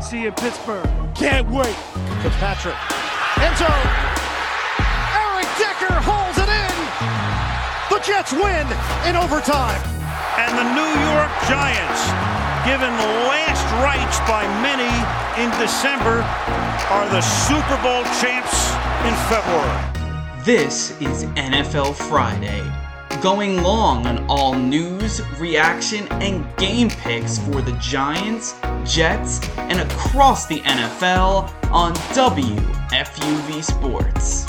See you in Pittsburgh. Can't wait. Fitzpatrick. End zone. Eric Decker holds it in. The Jets win in overtime. And the New York Giants, given last rites by many in December, are the Super Bowl champs in February. This is NFL Friday, going long on all news, reaction, and game picks for the Giants, Jets, and across the NFL on WFUV Sports.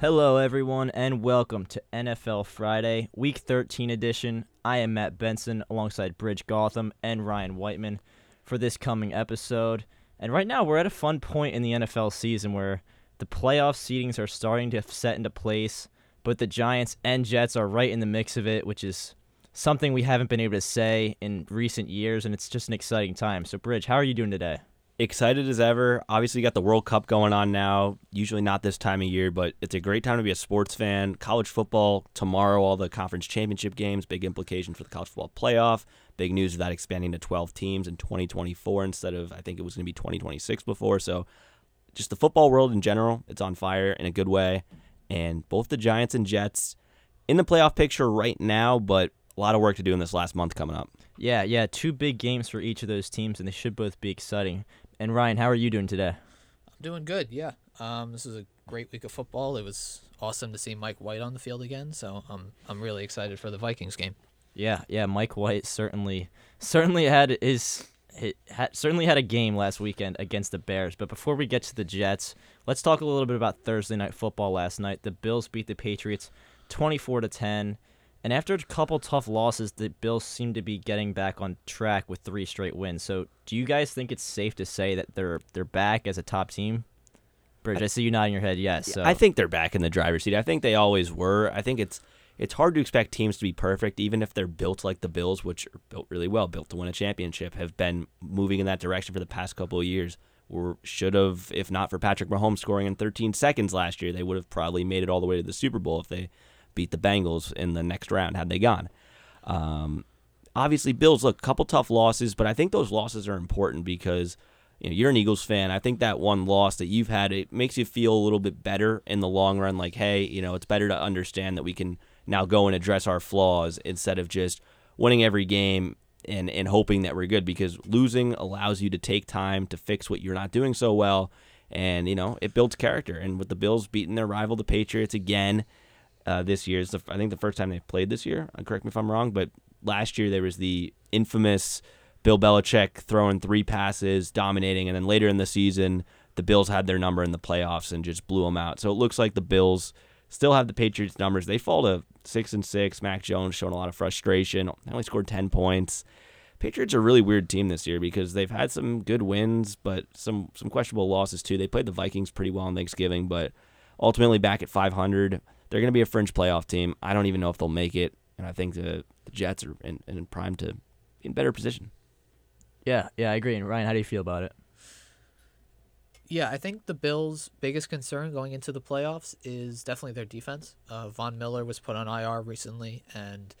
Hello, everyone, and welcome to NFL Friday, Week 13 edition. I am Matt Benson alongside Brij Gautam and Ryan Weitman for this coming episode. And right now, we're at a fun point in the NFL season where the playoff seedings are starting to set into place, but the Giants and Jets are right in the mix of it, which is something we haven't been able to say in recent years, and it's just an exciting time. So, Brij, how are you doing today? excited as ever. Obviously, got the World Cup going on now. Usually not this time of year, but it's a great time to be a sports fan. College football tomorrow, all the conference championship games, big implication for the college football playoff. Big news of that expanding to 12 teams in 2024 instead of I think it was going to be 2026 before. So, just the football world in general, it's on fire in a good way. And both the Giants and Jets in the playoff picture right now, but a lot of work to do in this last month coming up. Yeah, yeah, two big games for each of those teams, and they should both be exciting. And Ryan, how are you doing today? I'm doing good. Yeah. Um, this is a great week of football. It was awesome to see Mike White on the field again. So I'm I'm really excited for the Vikings game. Yeah, yeah. Mike White certainly certainly had his. Had, certainly had a game last weekend against the Bears. But before we get to the Jets, let's talk a little bit about Thursday night football last night. The Bills beat the Patriots 24 to 10. And after a couple tough losses, the Bills seem to be getting back on track with three straight wins. So, do you guys think it's safe to say that they're they're back as a top team? Brij, I see you nodding your head. Yes. So. I think they're back in the driver's seat. I think they always were. I think it's it's hard to expect teams to be perfect, even if they're built like the Bills, which are built really well, built to win a championship, have been moving in that direction for the past couple of years. Or should have, if not for Patrick Mahomes scoring in 13 seconds last year, they would have probably made it all the way to the Super Bowl if they beat the Bengals in the next round had they gone. Um, obviously, Bills look a couple tough losses, but I think those losses are important because you know you're an Eagles fan. I think that one loss that you've had it makes you feel a little bit better in the long run. Like, hey, you know, it's better to understand that we can now go and address our flaws instead of just winning every game and and hoping that we're good because losing allows you to take time to fix what you're not doing so well and you know it builds character and with the bills beating their rival the patriots again uh, this year. The, I think the first time they've played this year. Uh, correct me if I'm wrong, but last year there was the infamous Bill Belichick throwing three passes, dominating, and then later in the season the Bills had their number in the playoffs and just blew them out. So it looks like the Bills still have the Patriots numbers. They fall to six and six. Mac Jones showing a lot of frustration. They only scored ten points. Patriots are a really weird team this year because they've had some good wins, but some some questionable losses too. They played the Vikings pretty well on Thanksgiving, but ultimately back at 500. They're going to be a fringe playoff team. I don't even know if they'll make it, and I think the, the Jets are in, in prime to be in better position. Yeah, yeah, I agree. And Ryan, how do you feel about it? Yeah, I think the Bills' biggest concern going into the playoffs is definitely their defense. Uh, Von Miller was put on IR recently, and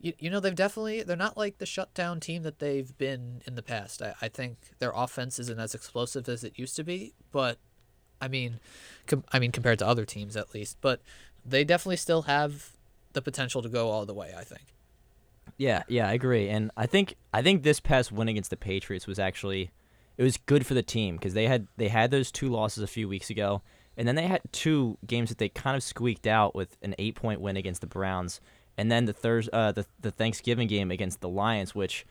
you, you know they've definitely they're not like the shutdown team that they've been in the past. I, I think their offense isn't as explosive as it used to be, but I mean, com- I mean compared to other teams at least, but they definitely still have the potential to go all the way. I think. Yeah, yeah, I agree, and I think I think this past win against the Patriots was actually it was good for the team because they had they had those two losses a few weeks ago, and then they had two games that they kind of squeaked out with an eight point win against the Browns, and then the Thurs uh, the the Thanksgiving game against the Lions, which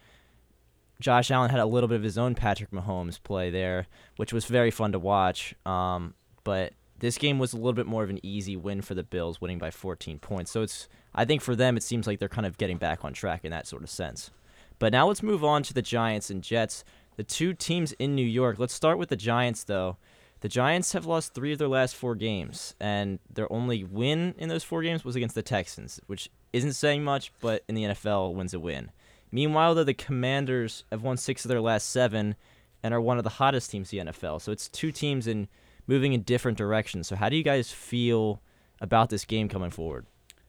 Josh Allen had a little bit of his own Patrick Mahomes play there, which was very fun to watch. Um, but this game was a little bit more of an easy win for the Bills, winning by 14 points. So it's I think for them it seems like they're kind of getting back on track in that sort of sense. But now let's move on to the Giants and Jets. The two teams in New York. Let's start with the Giants, though. The Giants have lost three of their last four games, and their only win in those four games was against the Texans, which isn't saying much, but in the NFL, wins a win. Meanwhile, though, the Commanders have won six of their last seven and are one of the hottest teams in the NFL. So it's two teams in moving in different directions. So how do you guys feel about this game coming forward?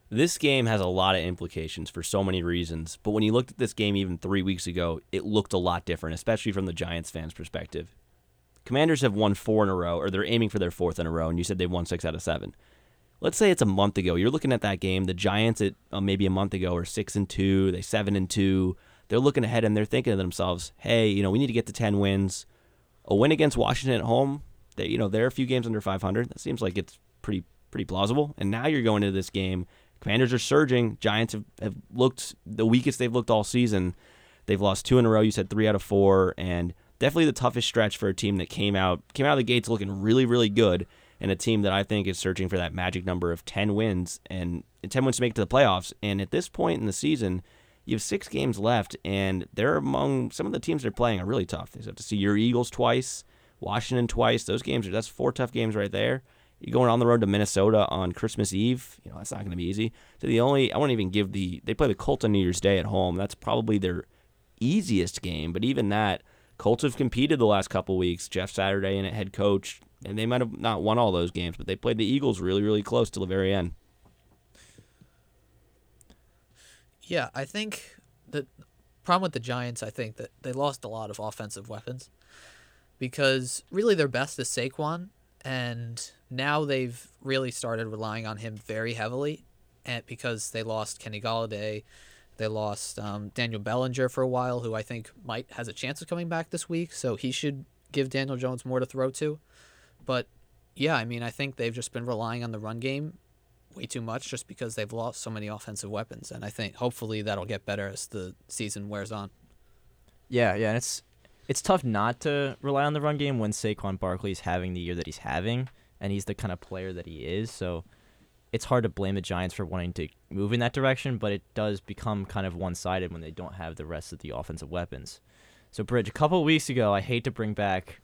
This game has a lot of implications for so many reasons, but when you looked at this game even three weeks ago, it looked a lot different, especially from the Giants fans' perspective. Commanders have won four in a row, or they're aiming for their fourth in a row, and you said they've won six out of seven. Let's say it's a month ago. You're looking at that game. The Giants, at uh, maybe a month ago, are six and two. They seven and two. They're looking ahead and they're thinking to themselves, "Hey, you know, we need to get to ten wins. A win against Washington at home. They, you know, they're a few games under 500. That seems like it's pretty pretty plausible. And now you're going into this game Commanders are surging. Giants have, have looked the weakest they've looked all season. They've lost two in a row. You said three out of four, and definitely the toughest stretch for a team that came out came out of the gates looking really really good, and a team that I think is searching for that magic number of ten wins and ten wins to make it to the playoffs. And at this point in the season, you have six games left, and they're among some of the teams they're playing are really tough. They have to see your Eagles twice, Washington twice. Those games are that's four tough games right there. You're going on the road to Minnesota on Christmas Eve. You know, that's not going to be easy. So the only I won't even give the they play the Colts on New Year's Day at home. That's probably their easiest game. But even that, Colts have competed the last couple weeks. Jeff Saturday and head coach, and they might have not won all those games, but they played the Eagles really, really close to the very end. Yeah, I think the problem with the Giants, I think that they lost a lot of offensive weapons because really their best is Saquon, and now they've really started relying on him very heavily, and because they lost Kenny Golladay, they lost um, Daniel Bellinger for a while, who I think might has a chance of coming back this week, so he should give Daniel Jones more to throw to. But yeah, I mean, I think they've just been relying on the run game way too much just because they've lost so many offensive weapons, and I think hopefully that'll get better as the season wears on. Yeah, yeah, and it's it's tough not to rely on the run game when Saquon is having the year that he's having, and he's the kind of player that he is. So it's hard to blame the Giants for wanting to move in that direction, but it does become kind of one sided when they don't have the rest of the offensive weapons. So, Brij, a couple weeks ago, I hate to bring back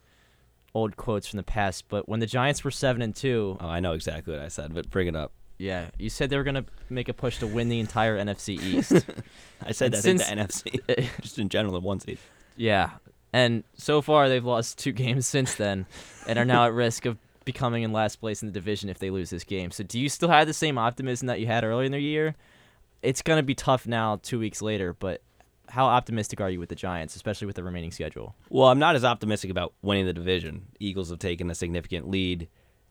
old quotes from the past, but when the Giants were seven and two, oh, I know exactly what I said, but bring it up. Yeah, you said they were gonna make a push to win the entire NFC East. I said and that since, in the NFC, just in general, in one seed. Yeah, and so far they've lost two games since then, and are now at risk of becoming in last place in the division if they lose this game. So do you still have the same optimism that you had earlier in the year? It's going to be tough now 2 weeks later, but how optimistic are you with the Giants, especially with the remaining schedule? Well, I'm not as optimistic about winning the division. Eagles have taken a significant lead,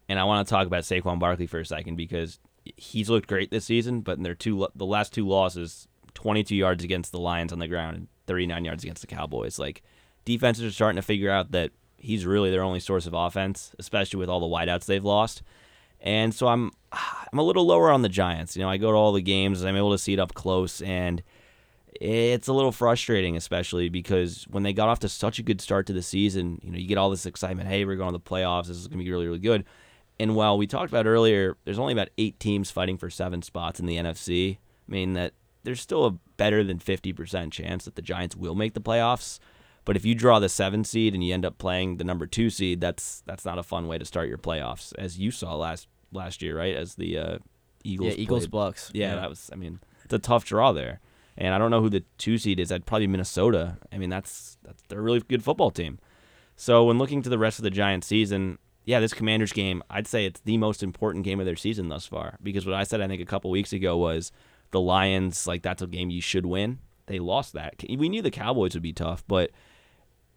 and I want to talk about Saquon Barkley for a second because he's looked great this season, but in their two the last two losses, 22 yards against the Lions on the ground and 39 yards against the Cowboys. Like defenses are starting to figure out that he's really their only source of offense, especially with all the wideouts they've lost. And so I'm I'm a little lower on the Giants. You know, I go to all the games, I'm able to see it up close, and it's a little frustrating, especially because when they got off to such a good start to the season, you know, you get all this excitement. Hey, we're going to the playoffs. This is going to be really, really good. And while we talked about earlier, there's only about eight teams fighting for seven spots in the NFC. I mean that there's still a better than 50% chance that the Giants will make the playoffs. But if you draw the seven seed and you end up playing the number two seed, that's that's not a fun way to start your playoffs, as you saw last last year, right? As the uh, Eagles, yeah, Eagles Bucks, yeah, yeah, that was. I mean, it's a tough draw there, and I don't know who the two seed is. I'd probably Minnesota. I mean, that's that's they're a really good football team. So when looking to the rest of the Giants season, yeah, this Commanders game, I'd say it's the most important game of their season thus far. Because what I said, I think a couple weeks ago was the Lions, like that's a game you should win. They lost that. We knew the Cowboys would be tough, but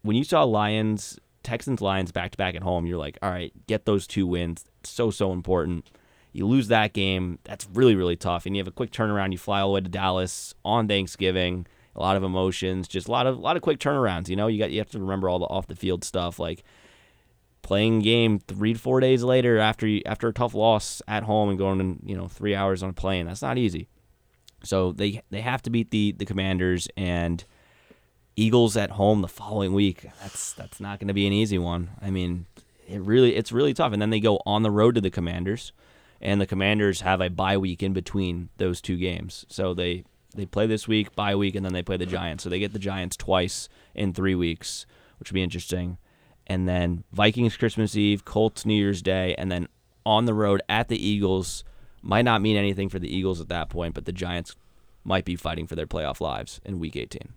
when you saw Lions, Texans, Lions back to back at home, you're like, all right, get those two wins. It's so so important. You lose that game, that's really really tough. And you have a quick turnaround. You fly all the way to Dallas on Thanksgiving. A lot of emotions, just a lot of a lot of quick turnarounds. You know, you got you have to remember all the off the field stuff like playing game three to four days later after you, after a tough loss at home and going in, you know three hours on a plane. That's not easy. So they they have to beat the the Commanders and Eagles at home the following week. That's that's not going to be an easy one. I mean, it really it's really tough. And then they go on the road to the Commanders, and the Commanders have a bye week in between those two games. So they they play this week, bye week, and then they play the Giants. So they get the Giants twice in three weeks. which would be interesting. And then Vikings Christmas Eve, Colts New Year's Day, and then on the road at the Eagles. Might not mean anything for the Eagles at that point, but the Giants might be fighting for their playoff lives in Week 18.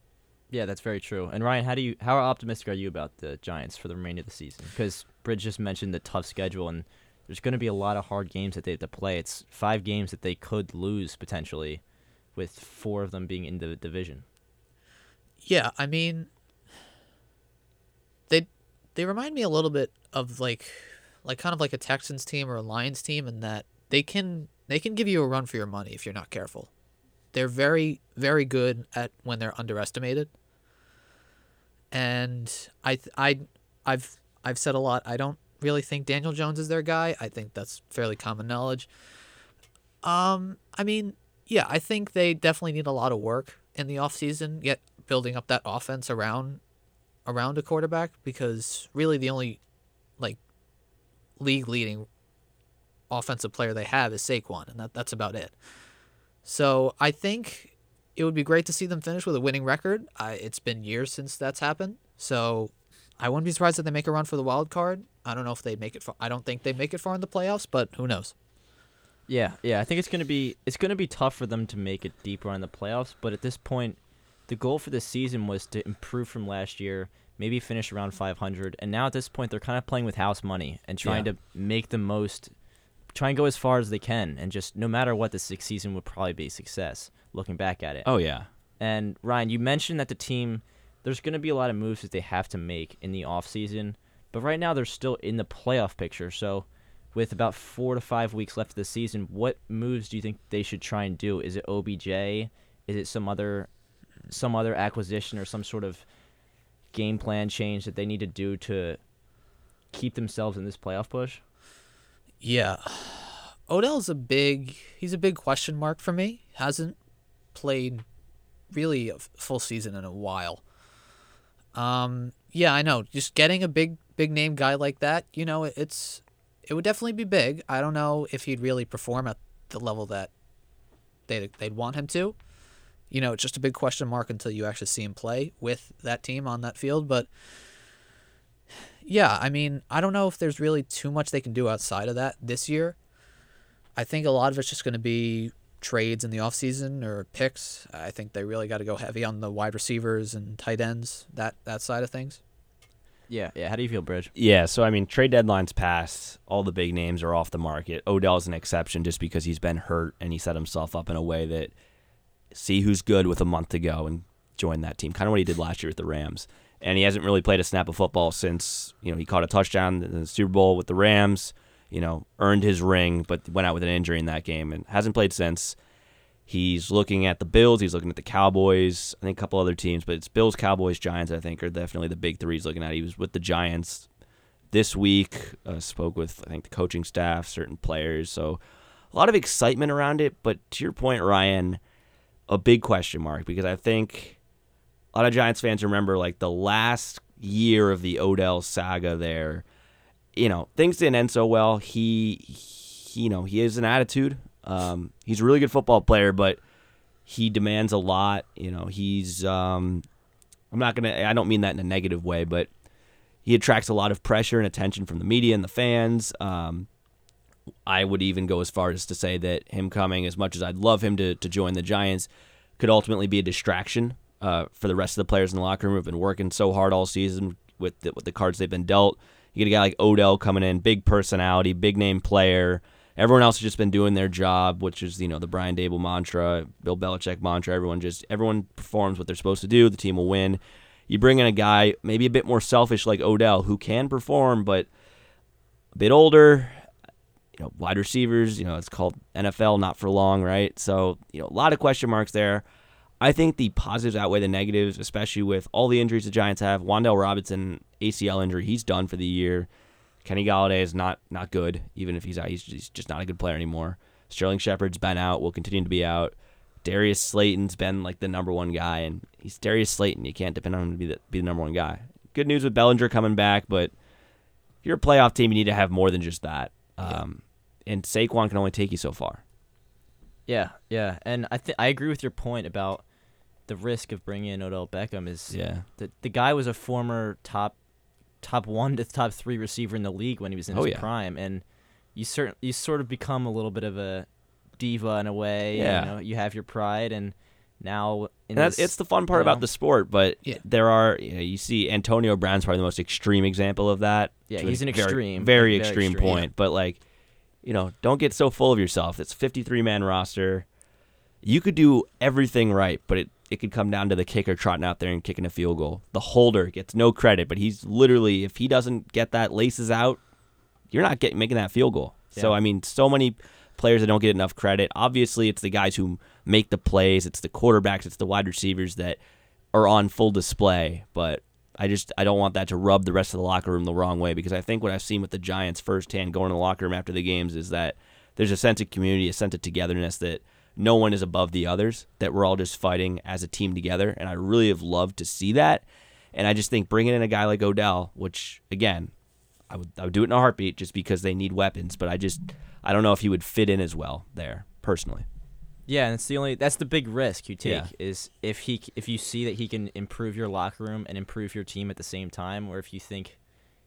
Yeah, that's very true. And Ryan, how do you how optimistic are you about the Giants for the remainder of the season? Because Brij just mentioned the tough schedule, and there's going to be a lot of hard games that they have to play. It's five games that they could lose potentially, with four of them being in the division. Yeah, I mean, they they remind me a little bit of like like kind of like a Texans team or a Lions team in that they can they can give you a run for your money if you're not careful. They're very very good at when they're underestimated. And I I I've I've said a lot. I don't really think Daniel Jones is their guy. I think that's fairly common knowledge. Um I mean, yeah, I think they definitely need a lot of work in the offseason, yet building up that offense around around a quarterback because really the only like league leading offensive player they have is Saquon, and that, that's about it. So I think it would be great to see them finish with a winning record. I, it's been years since that's happened, so I wouldn't be surprised if they make a run for the wild card. I don't know if they make it. Far, I don't think they make it far in the playoffs, but who knows? Yeah, yeah. I think it's gonna be it's gonna be tough for them to make it deeper in the playoffs. But at this point, the goal for this season was to improve from last year, maybe finish around 500. And now at this point, they're kind of playing with house money and trying Yeah. to make the most, try and go as far as they can. And just no matter what, this season would probably be a success. Looking back at it. Oh yeah. And Ryan, you mentioned that the team, there's going to be a lot of moves that they have to make in the offseason. But right now, they're still in the playoff picture. So, with about four to five weeks left of the season, what moves do you think they should try and do? Is it OBJ? Is it some other, some other acquisition or some sort of game plan change that they need to do to keep themselves in this playoff push? Yeah. Odell's a big he's a big question mark for me. Hasn't played really a full season in a while. Um yeah, I know. Just getting a big big name guy like that, you know, it's it would definitely be big. I don't know if he'd really perform at the level that they they'd want him to. You know, it's just a big question mark until you actually see him play with that team on that field, but yeah, I mean, I don't know if there's really too much they can do outside of that this year. I think a lot of it's just going to be trades in the offseason or picks. I think they really got to go heavy on the wide receivers and tight ends, that that side of things. Yeah, yeah. How do you feel, Brij? Yeah, so I mean, trade deadlines passed. All the big names are off the market. Odell's an exception just because he's been hurt and he set himself up in a way that see who's good with a month to go and join that team. Kind of what he did last year with the Rams. And he hasn't really played a snap of football since you know he caught a touchdown in the Super Bowl with the Rams. You know, earned his ring, but went out with an injury in that game and hasn't played since. He's looking at the Bills. He's looking at the Cowboys. I think a couple other teams, but it's Bills, Cowboys, Giants. I think are definitely the big three he's looking at. He was with the Giants this week. Uh, spoke with I think the coaching staff, certain players. So a lot of excitement around it. But to your point, Ryan, a big question mark because I think a lot of Giants fans remember like the last year of the Odell saga there. You know, things didn't end so well. He, he you know, he has an attitude. Um, he's a really good football player, but he demands a lot. You know, he's um, I'm not gonna I don't mean that in a negative way, but he attracts a lot of pressure and attention from the media and the fans. Um, I would even go as far as to say that him coming, as much as I'd love him to, to join the Giants, could ultimately be a distraction uh, for the rest of the players in the locker room who've been working so hard all season with the, with the cards they've been dealt. You get a guy like Odell coming in, big personality, big name player. Everyone else has just been doing their job, which is you know the Brian Daboll mantra, Bill Belichick mantra. Everyone just everyone performs what they're supposed to do. The team will win. You bring in a guy maybe a bit more selfish like Odell, who can perform, but a bit older. You know, wide receivers. You know, it's called NFL, not for long, right? So you know, a lot of question marks there. I think the positives outweigh the negatives, especially with all the injuries the Giants have. Wan'Dale Robinson ACL injury, he's done for the year. Kenny Golladay is not not good, even if he's out. He's, he's just not a good player anymore. Sterling Shepard's been out, will continue to be out. Darius Slayton's been like the number one guy, and he's Darius Slayton. You can't depend on him to be the, be the number one guy. Good news with Bellinger coming back, but if you're a playoff team, you need to have more than just that. Um, and Saquon can only take you so far. Yeah, yeah, and I th- I agree with your point about the risk of bringing in Odell Beckham is Yeah. the the guy was a former top top one to top three receiver in the league when he was in Oh, his yeah. prime, and you cert you sort of become a little bit of a diva in a way. Yeah. you, know, you have your pride, and now in And that's, this, it's the fun part you about the sport, but Yeah. there are you, know, you see Antonio Brown's probably the most extreme example of that. Yeah, he's an very- extreme. very, Very extreme, extreme, point. But like, you know, don't get so full of yourself. It's 53 man roster. You could do everything right, but it it could come down to the kicker trotting out there and kicking a field goal. The holder gets no credit, but he's literally if he doesn't get that laces out, you're not getting making that field goal. So I mean, so many players that don't get enough credit. Obviously, it's the guys who make the plays. It's the quarterbacks. It's the wide receivers that are on full display. But I just I don't want that to rub the rest of the locker room the wrong way because I think what I've seen with the Giants firsthand going to the locker room after the games is that there's a sense of community, a sense of togetherness that no one is above the others. That we're all just fighting as a team together, and I really have loved to see that. And I just think bringing in a guy like Odell, which again I would I would do it in a heartbeat just because they need weapons, but I just I don't know if he would fit in as well there personally. Yeah, and it's the only that's the big risk you take Yeah. is if he if you see that he can improve your locker room and improve your team at the same time, or if you think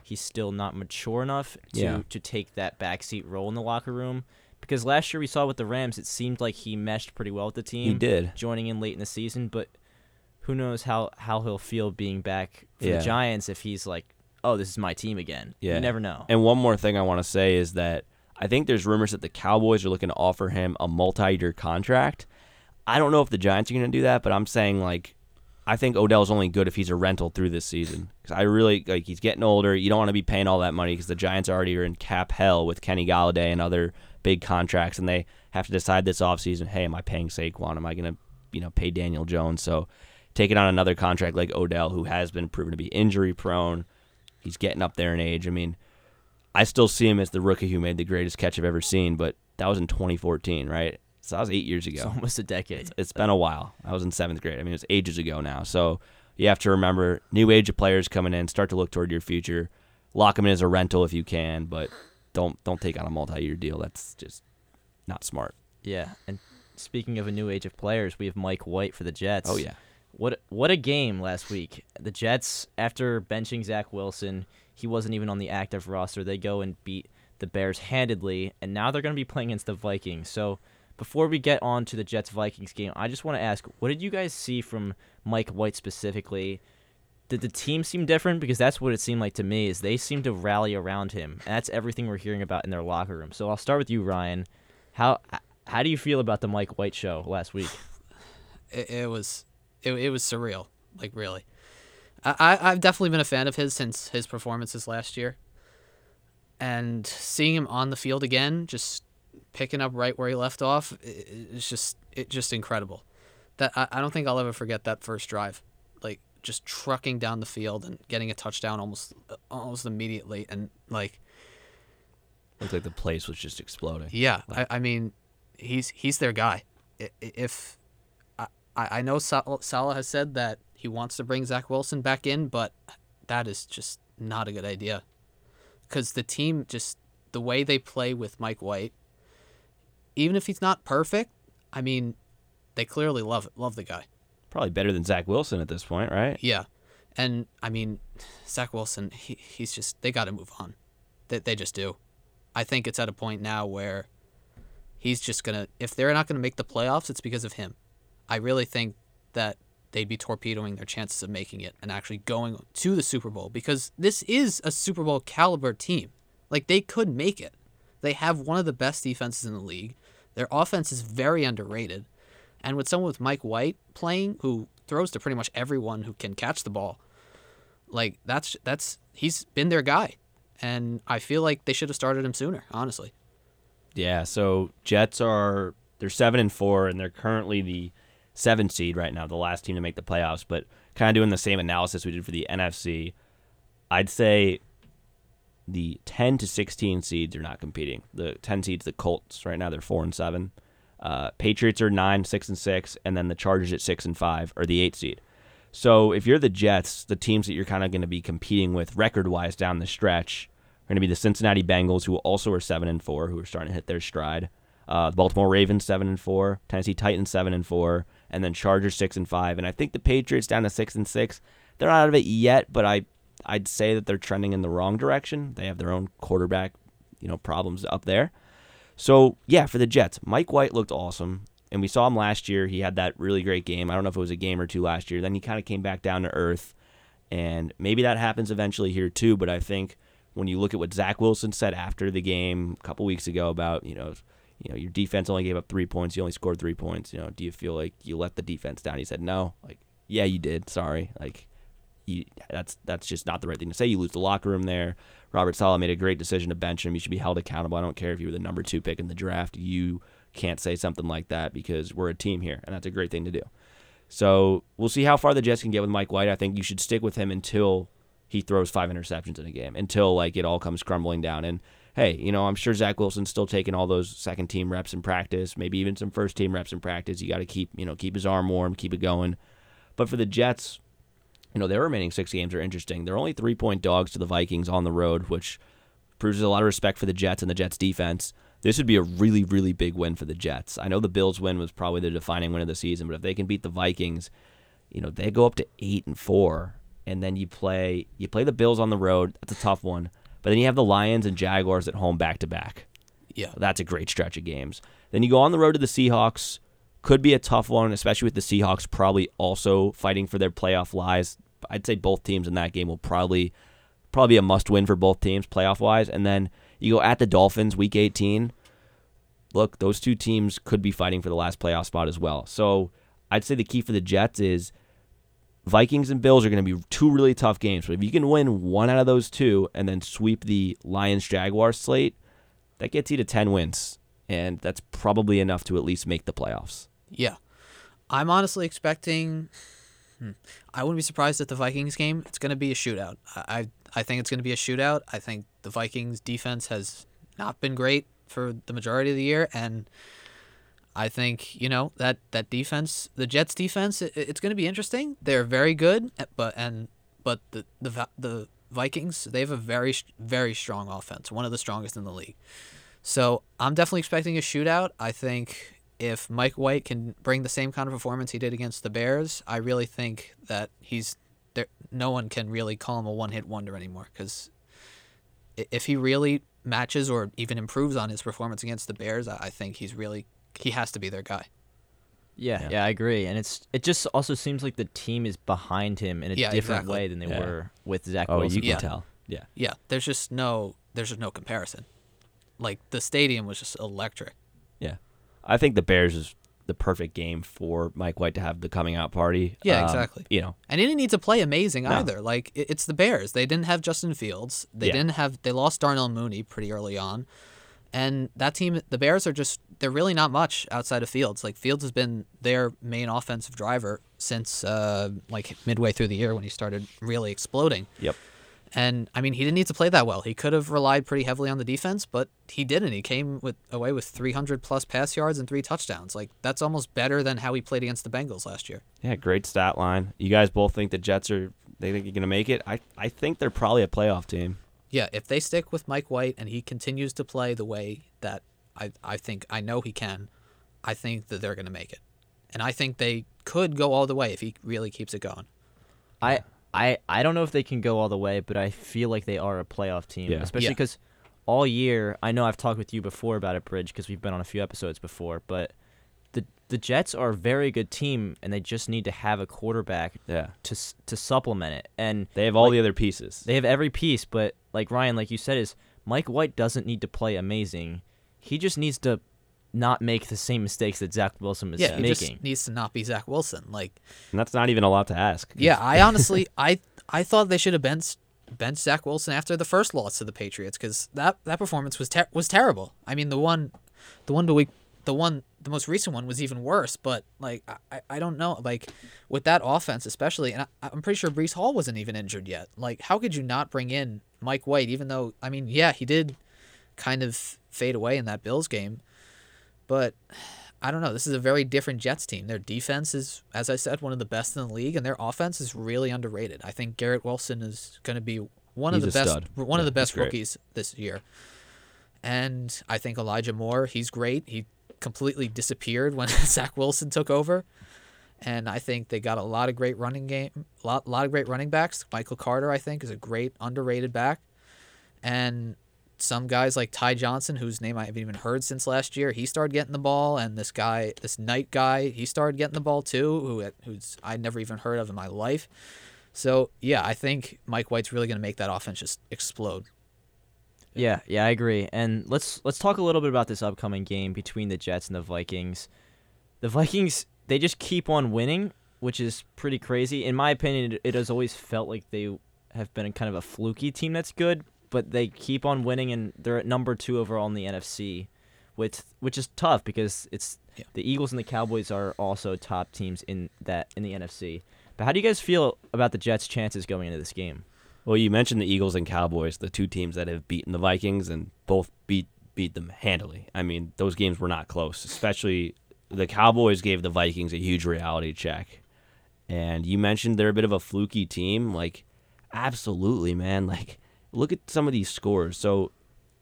he's still not mature enough to Yeah. to take that backseat role in the locker room. Because last year we saw with the Rams, it seemed like he meshed pretty well with the team. He did. joining in late in the season, but who knows how how he'll feel being back for Yeah. the Giants if he's like, oh, this is my team again. Yeah. You never know. And one more thing I want to say is that I think there's rumors that the Cowboys are looking to offer him a multi-year contract. I don't know if the Giants are going to do that, but I'm saying like I think Odell's only good if he's a rental through this season because I really like he's getting older. You don't want to be paying all that money because the Giants already are in cap hell with Kenny Golladay and other big contracts, and they have to decide this offseason, hey, am I paying Saquon? Am I going to you know pay Daniel Jones? So taking on another contract like Odell, who has been proven to be injury prone, he's getting up there in age. I mean, I still see him as the rookie who made the greatest catch I've ever seen, but that was in 2014, right? So that was eight years ago. It's almost a decade. It's been a while. I was in seventh grade. I mean, it's ages ago now. So you have to remember new age of players coming in. Start to look toward your future. Lock them in as a rental if you can, but don't don't take on a multi-year deal. That's just not smart. Yeah, and speaking of a new age of players, we have Mike White for the Jets. Oh, yeah. What what a game last week. The Jets, after benching Zach Wilson, he wasn't even on the active roster. They go and beat the Bears handedly, and now they're going to be playing against the Vikings. So before we get on to the Jets Vikings game, I just want to ask, what did you guys see from Mike White specifically? Did the team seem different? Because that's what it seemed like to me. Is they seem to rally around him, and that's everything we're hearing about in their locker room. So I'll start with you, Ryan. How how do you feel about the Mike White show last week? it, it was it, it was surreal like really I, i've definitely been a fan of his since his performances last year and seeing him on the field again just picking up right where he left off i- i- it's just it just incredible that I, I don't think i'll ever forget that first drive just trucking down the field and getting a touchdown almost almost immediately and like Looked like the place was just exploding. yeah, I, I mean, he's he's their guy. If I I know Sal- Saleh has said that he wants to bring Zach Wilson back in, but that is just not a good idea. Because the team just the way they play with Mike White, even if he's not perfect, I mean, they clearly love love the guy. Probably better than Zach Wilson at this point, right? Yeah, and I mean, Zach Wilson, he, he's just they got to move on. They they just do. I think it's at a point now where he's just gonna. If they're not gonna make the playoffs, it's because of him. I really think that they'd be torpedoing their chances of making it and actually going to the Super Bowl because this is a Super Bowl caliber team. Like they could make it. They have one of the best defenses in the league. Their offense is very underrated. And with someone with Mike White playing, who throws to pretty much everyone who can catch the ball, like that's that's he's been their guy. And I feel like they should have started him sooner, honestly. Yeah, so Jets are they're seven and four, and they're currently the seven seed right now, the last team to make the playoffs. But kind of doing the same analysis we did for the NFC, I'd say the ten to sixteen seeds are not competing. The ten seeds, the Colts right now, they're four and seven. Uh, Patriots are nine, six and six, and then the Chargers at six and five are the eight seed. So if you're the Jets, the teams that you're kind of going to be competing with record wise down the stretch are going to be the Cincinnati Bengals, who also are seven and four, who are starting to hit their stride. Uh, the Baltimore Ravens seven and four, Tennessee Titans seven and four, and then Chargers six and five, and I think the Patriots down to six and six. They're not out of it yet, but I I'd say that they're trending in the wrong direction. They have their own quarterback, you know, problems up there. So yeah, for the Jets, Mike White looked awesome, and we saw him last year. He had that really great game. I don't know if it was a game or two last year. Then he kind of came back down to earth, and maybe that happens eventually here too. But I think when you look at what Zach Wilson said after the game a couple weeks ago about you know you know, your defense only gave up three points. You only scored three points. You know, do you feel like you let the defense down? He said, no. Like, yeah, you did. Sorry. Like, you, that's that's just not the right thing to say. You lose the locker room there. Robert Saleh made a great decision to bench him. You should be held accountable. I don't care if you were the number two pick in the draft. You can't say something like that because we're a team here, and that's a great thing to do. So we'll see how far the Jets can get with Mike White. I think you should stick with him until he throws five interceptions in a game, until like it all comes crumbling down. And hey, you know, I'm sure Zach Wilson's still taking all those second team reps in practice, maybe even some first team reps in practice. You got to keep, you know, keep his arm warm, keep it going. But for the Jets, you know, their remaining six games are interesting. They're only three point dogs to the Vikings on the road, which proves a lot of respect for the Jets and the Jets defense. This would be a really, really big win for the Jets. I know the Bills win was probably the defining win of the season, but if they can beat the Vikings, you know, they go up to eight and four, and then you play you play the Bills on the road. That's a tough one. But then you have the Lions and Jaguars at home back to back. Yeah. That's a great stretch of games. Then you go on the road to the Seahawks. Could be a tough one, especially with the Seahawks probably also fighting for their playoff lives. I'd say both teams in that game will probably probably be a must win for both teams playoff wise. And then you go at the Dolphins week 18. Look, those two teams could be fighting for the last playoff spot as well. So I'd say the key for the Jets is Vikings and Bills are going to be two really tough games. But if you can win one out of those two and then sweep the Lions Jaguars slate, that gets you to 10 wins. And that's probably enough to at least make the playoffs. Yeah. I'm honestly expecting. Hmm, I wouldn't be surprised at the Vikings game. It's going to be a shootout. I, I, think it's going to be a shootout. I think the Vikings defense has not been great for the majority of the year. And I think you know that that defense, the Jets defense, it, it's going to be interesting. They're very good, eh, but and but the the the Vikings, they have a very very strong offense, one of the strongest in the league. So I'm definitely expecting a shootout. I think if Mike White can bring the same kind of performance he did against the Bears, I really think that he's there. No one can really call him a one hit wonder anymore because if he really matches or even improves on his performance against the Bears, I think he's really he has to be their guy. Yeah, yeah, yeah, I agree. And it's it just also seems like the team is behind him in a yeah, different exactly. way than they Yeah. were with Zach Oh, Wilson. you can Yeah. tell. Yeah. Yeah, there's just no there's just no comparison. Like the stadium was just electric. I think the Bears is the perfect game for Mike White to have the coming out party. Yeah, Um, exactly. You know, And he didn't need to play amazing No. either. Like it- it's the Bears. They didn't have Justin Fields. They Yeah. didn't have they lost Darnell Mooney pretty early on. And that team the Bears are just they're really not much outside of Fields. Like Fields has been their main offensive driver since uh, like midway through the year when he started really exploding. Yep. And I mean, he didn't need to play that well. He could have relied pretty heavily on the defense, but he didn't. He came with away with 300 plus pass yards and three touchdowns. Like that's almost better than how he played against the Bengals last year. Yeah, great stat line. You guys both think the Jets are they think you're gonna make it? I I think they're probably a playoff team. Yeah, if they stick with Mike White and he continues to play the way that I I think I know he can, I think that they're going to make it. And I think they could go all the way if he really keeps it going. I I I don't know if they can go all the way, but I feel like they are a playoff team, Yeah. especially Yeah. because all year I know I've talked with you before about it, Brij, because we've been on a few episodes before, but the the Jets are a very good team, and they just need to have a quarterback Yeah. to to supplement it, and They have all like, the other pieces. They have every piece, but like Ryan, like you said, is Mike White doesn't need to play amazing. He just needs to not make the same mistakes that Zach Wilson is yeah, he making. just needs to not be Zach Wilson. Like, and that's not even a lot to ask. yeah, I honestly I I thought they should have benched benched Zach Wilson after the first loss to the Patriots because that that performance was ter- was terrible. I mean, the one the one the week the one the most recent one was even worse. But like I, I- I don't know like with that offense especially, and I, I'm pretty sure Breece Hall wasn't even injured yet. Like how could you not bring in Mike White? Even though I mean yeah he did kind of fade away in that Bills game, but. I don't know. This is a very different Jets team. Their defense is, as I said, one of the best in the league, and their offense is really underrated. I think Garrett Wilson is going to be one He's of the best, stud. one of the best rookies this year. And I think Elijah Moore, he's great. He completely disappeared when Zach Wilson took over. and I think they got a lot of great running game, a lot, lot of great running backs. Michael Carter, I think, is a great underrated back, and some guys like Ty Johnson, whose name I haven't even heard since last year, he started getting the ball, and this guy, this Knight guy, he started getting the ball too, who who's I never even heard of in my life. So yeah, I think Mike White's really going to make that offense just explode. Yeah, yeah, I agree. And let's let's talk a little bit about this upcoming game between the Jets and the Vikings. The Vikings, they just keep on winning, which is pretty crazy. In my opinion, it, it has always felt like they have been kind of a fluky team that's good, but they keep on winning and they're at number 2 overall in the NFC, which which is tough because it's Yeah. the Eagles and the Cowboys are also top teams in that in the NFC. But how do you guys feel about the Jets' chances going into this game? Well, you mentioned the Eagles and Cowboys, the two teams that have beaten the Vikings and both beat beat them handily. I mean, those games were not close. Especially the Cowboys gave the Vikings a huge reality check. And you mentioned they're a bit of a fluky team. Like, absolutely, man. Like, look at some of these scores. So,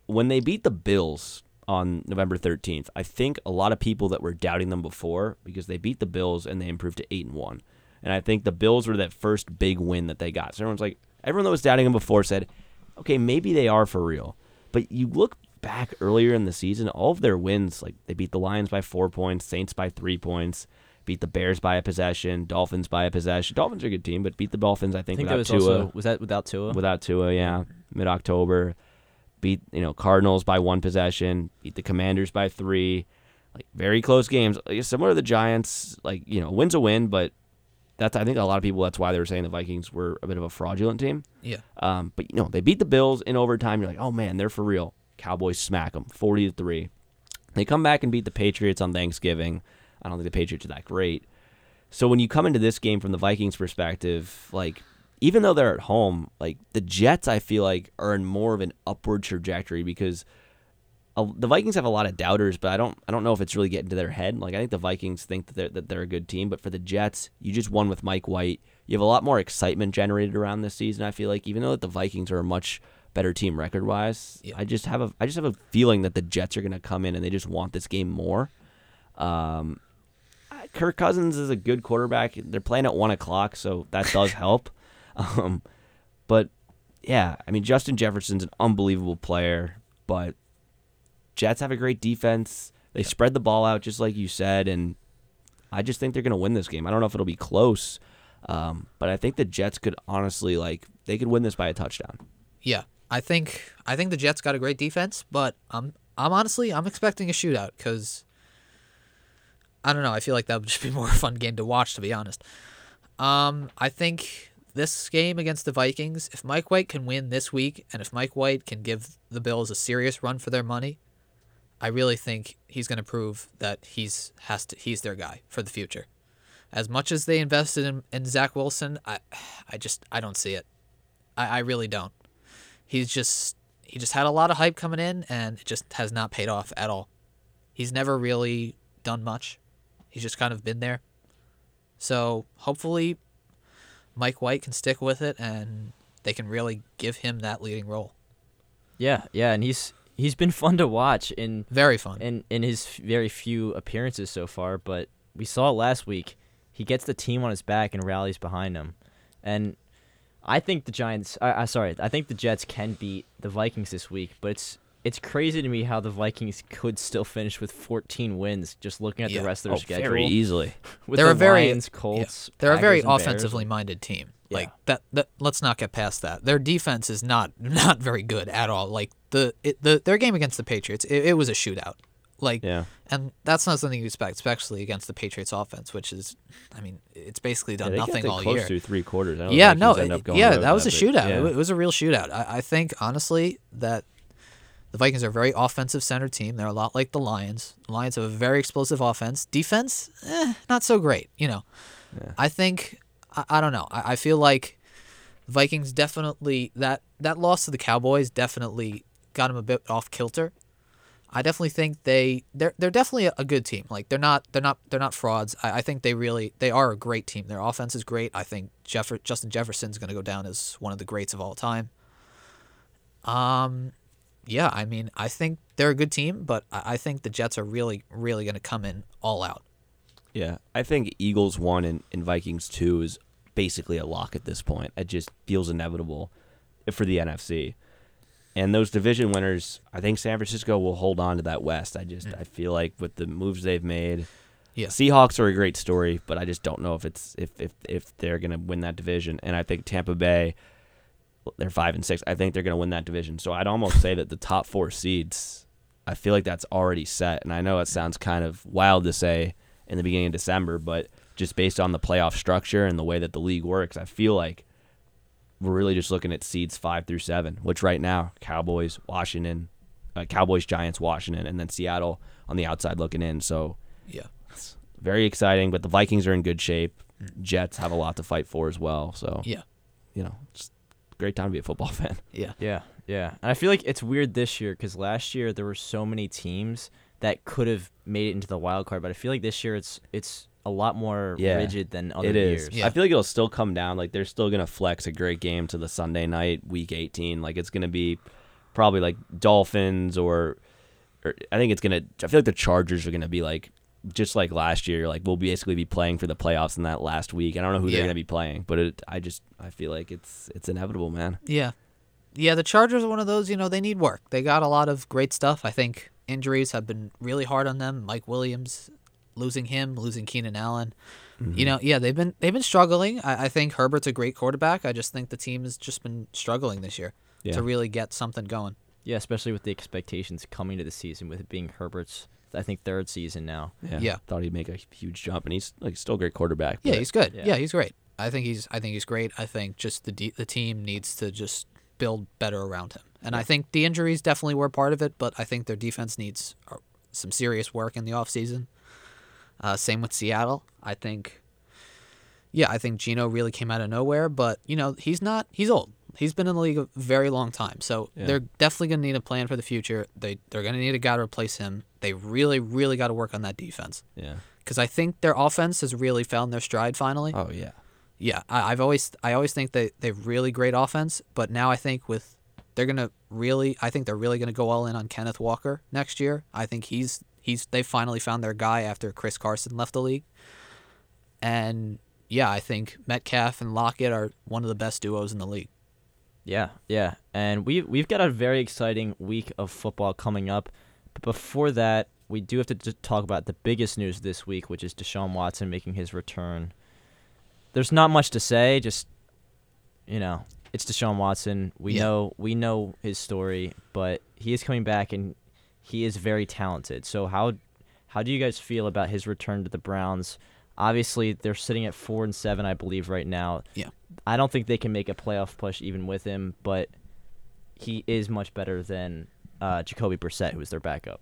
when they beat the Bills on November 13th, I think a lot of people that were doubting them before because they beat the Bills and they improved to 8 and 1. And I think the Bills were that first big win that they got. So everyone's like, everyone that was doubting them before said, okay, maybe they are for real. But you look back earlier in the season, all of their wins, like they beat the Lions by four points, Saints by three points, beat the Bears by a possession, Dolphins by a possession. Dolphins are a good team, but beat the Dolphins, I I think, think that without was Tua. also was that without Tua? Without Tua, yeah. Mid October. Beat, you know, Cardinals by one possession, beat the Commanders by three. Like very close games. Like, similar to the Giants, like, you know, win's a win, but that's I think a lot of people that's why they were saying the Vikings were a bit of a fraudulent team. Yeah. Um, but you know, they beat the Bills in overtime. You're like, "Oh man, they're for real." Cowboys smack them 40 to 3. They come back and beat the Patriots on Thanksgiving. I don't think the Patriots are that great. So when you come into this game from the Vikings perspective, like even though they're at home, like the Jets I feel like are in more of an upward trajectory because uh, the Vikings have a lot of doubters, but I don't I don't know if it's really getting to their head. Like I think the Vikings think that they're that they're a good team, but for the Jets, you just won with Mike White. You have a lot more excitement generated around this season. I feel like even though that the Vikings are a much better team record wise, Yeah. I just have a I just have a feeling that the Jets are going to come in and they just want this game more. Um, Kirk Cousins is a good quarterback. They're playing at one o'clock, so that does help. Um, but yeah, I mean Justin Jefferson's an unbelievable player, but Jets have a great defense. They spread the ball out just like you said, and I just think they're going to win this game. I don't know if it'll be close, um, but I think the Jets could honestly like they could win this by a touchdown. Yeah, I think I think the Jets got a great defense, but I'm I'm honestly I'm expecting a shootout because I don't know. I feel like that would just be more a fun game to watch, to be honest. Um, I think this game against the Vikings, if Mike White can win this week, and if Mike White can give the Bills a serious run for their money, I really think he's going to prove that he's has to he's their guy for the future. As much as they invested in, in Zach Wilson, I I just I don't see it. I, I really don't he's just he just had a lot of hype coming in and it just has not paid off at all. He's never really done much. He's just kind of been there. So hopefully Mike White can stick with it and they can really give him that leading role. Yeah, yeah, and he's he's been fun to watch in Very fun. in in his very few appearances so far. But we saw it last week. He gets the team on his back and rallies behind him, and I think the Giants. I, I sorry, I think the Jets can beat the Vikings this week. But it's it's crazy to me how the Vikings could still finish with 14 wins. Just looking at Yeah. the rest of their Oh, schedule, very easily. with they're the a very Lions, yeah, Colts. they're a very Packers, and Bears. offensively minded team. Like that, that let's not get past that. Their defense is not not very good at all. Like the it, the their game against the Patriots, it, it was a shootout. Like Yeah. and that's not something you expect, especially against the Patriots offense, which is I mean, it's basically done Yeah, they nothing it all close year. through three quarters. I know the Yeah, Vikings no, ended up it- going yeah, that was a but- shootout. yeah. It, it was a real shootout. I, I think honestly that the Vikings are a very offensive center team. They're a lot like the Lions. The Lions have a very explosive offense. Defense, eh, not so great. You know, I think I, I don't know. I, I feel like the Vikings definitely that that loss to the Cowboys definitely got them a bit off kilter. I definitely think they they're they're definitely a, a good team. Like they're not they're not they're not frauds. I, I think they really they are a great team. Their offense is great. I think Jeff, Justin Jefferson's going to go down as one of the greats of all time. Um, yeah, I mean I think they're a good team, but I, think the Jets are really really going to come in all out. Yeah, I think Eagles one and, and Vikings two is basically a lock at this point. It just feels inevitable for the NFC. And those division winners, I think San Francisco will hold on to that West. I just mm. I feel like with the moves they've made, Yeah. Seahawks are a great story, but I just don't know if it's if if if they're gonna win that division. And I think Tampa Bay, they're five and six. I think they're gonna win that division. So I'd almost say that the top four seeds, I feel like that's already set. And I know it sounds kind of wild to say in the beginning of December, but just based on the playoff structure and the way that the league works, I feel like we're really just looking at seeds five through seven, which right now Cowboys, Washington, uh, Cowboys, Giants, Washington, and then Seattle on the outside looking in. So Yeah. it's very exciting. But the Vikings are in good shape. Jets have a lot to fight for as well. So Yeah. you know, a great time to be a football fan. Yeah. Yeah, yeah. And I feel like it's weird this year because last year there were so many teams that could have made it into the wild card, but I feel like this year it's it's a lot more Yeah, rigid than other It is. years. I feel like it'll still come down. Like they're still gonna flex a great game to the Sunday night, week eighteen. Like it's gonna be probably like Dolphins or, or I think it's gonna. I feel like the Chargers are gonna be like just like last year. Like we'll basically be playing for the playoffs in that last week. I don't know who Yeah. they're gonna be playing, but it, I just I feel like it's it's inevitable, man. Yeah. Yeah, the Chargers are one of those, you know, they need work. They got a lot of great stuff. I think injuries have been really hard on them. Mike Williams, losing him, losing Keenan Allen. Mm-hmm. You know, yeah, they've been they've been struggling. I, I think Herbert's a great quarterback. I just think the team has just been struggling this year Yeah. to really get something going. Yeah, especially with the expectations coming to the season with it being Herbert's, I think third season now. Yeah. Yeah. Thought he'd make a huge jump, and he's like still a great quarterback. Yeah, he's good. yeah. Yeah. he's great. I think he's I think he's great. I think just the de- the team needs to just build better around him. And I think the injuries definitely were part of it, but I think their defense needs uh, some serious work in the offseason. Uh, same with Seattle. I think yeah, I think Geno really came out of nowhere, but you know, he's not he's old. He's been in the league a very long time. So Yeah. they're definitely going to need a plan for the future. They they're going to need a guy to replace him. They really really got to work on that defense yeah. because I think their offense has really found their stride finally. Oh yeah. Yeah, I, I've always I always think they they've really great offense, but now I think with they're gonna really I think they're really gonna go all in on Kenneth Walker next year. I think he's he's they finally found their guy after Chris Carson left the league, and yeah, I think Metcalf and Lockett are one of the best duos in the league. Yeah, yeah, and we we've got a very exciting week of football coming up. But before that, we do have to just talk about the biggest news this week, which is Deshaun Watson making his return. There's not much to say, just you know, it's Deshaun Watson. We Yeah. know we know his story, but he is coming back and he is very talented. So how how do you guys feel about his return to the Browns? Obviously, they're sitting at four and seven, I believe, right now. Yeah. I don't think they can make a playoff push even with him, but he is much better than uh, Jacoby Brissett, who was their backup.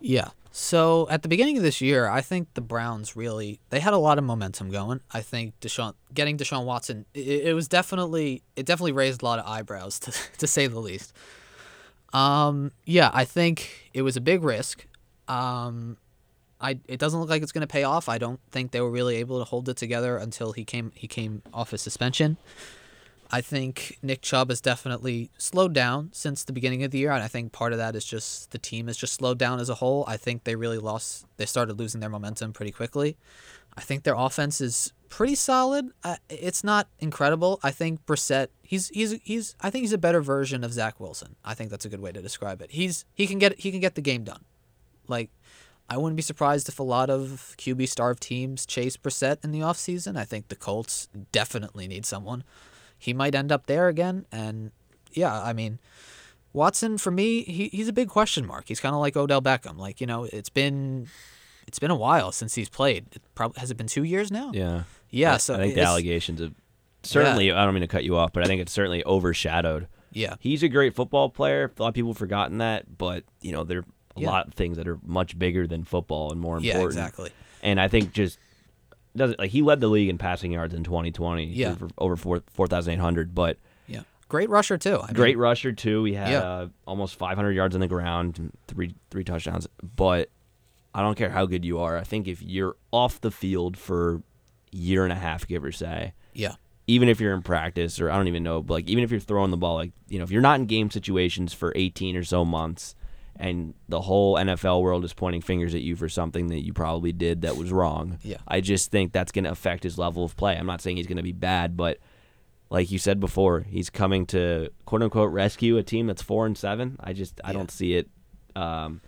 Yeah. So at the beginning of this year, I think the Browns really they had a lot of momentum going. I think Deshaun getting Deshaun Watson, it, it was definitely it definitely raised a lot of eyebrows to to say the least. Um, yeah, I think it was a big risk. Um, I it doesn't look like it's going to pay off. I don't think they were really able to hold it together until he came he came off his suspension. I think Nick Chubb has definitely slowed down since the beginning of the year, and I think part of that is just the team has just slowed down as a whole. I think they really lost, they started losing their momentum pretty quickly. I think their offense is pretty solid. Uh, it's not incredible. I think Brissett, he's he's he's I think he's a better version of Zach Wilson. I think that's a good way to describe it. He's he can get he can get the game done. Like I wouldn't be surprised if a lot of QB starved teams chase Brissett in the offseason. I think the Colts definitely need someone. He might end up there again. And yeah, I mean, Watson for me, he, he's a big question mark. He's kind of like Odell Beckham. Like you know, it's been it's been a while since he's played. It probably has it been two years now? Yeah. Yeah. I- so I think the allegations have certainly. I don't mean to cut you off, but I think it's certainly overshadowed. Yeah. He's a great football player. A lot of people have forgotten that, but you know there are a Yeah. lot of things that are much bigger than football and more important. Yeah, important. exactly. And I think just does like he led the league in passing yards in 2020. Yeah. over, over four four thousand eight hundred. But Yeah. Great rusher too. I great mean, rusher too. He had Yeah. uh, almost 500 yards on the ground, and three three touchdowns. But I don't care how good you are. I think if you're off the field for a year and a half, give or say, Yeah. even if you're in practice or I don't even know, but like even if you're throwing the ball, like you know, if you're not in game situations for 18 or so months, and the whole NFL world is pointing fingers at you for something that you probably did that was wrong. Yeah. I just think that's going to affect his level of play. I'm not saying he's going to be bad, but like you said before, he's coming to quote unquote rescue a team that's four and seven. I just I Yeah. don't see it. Um,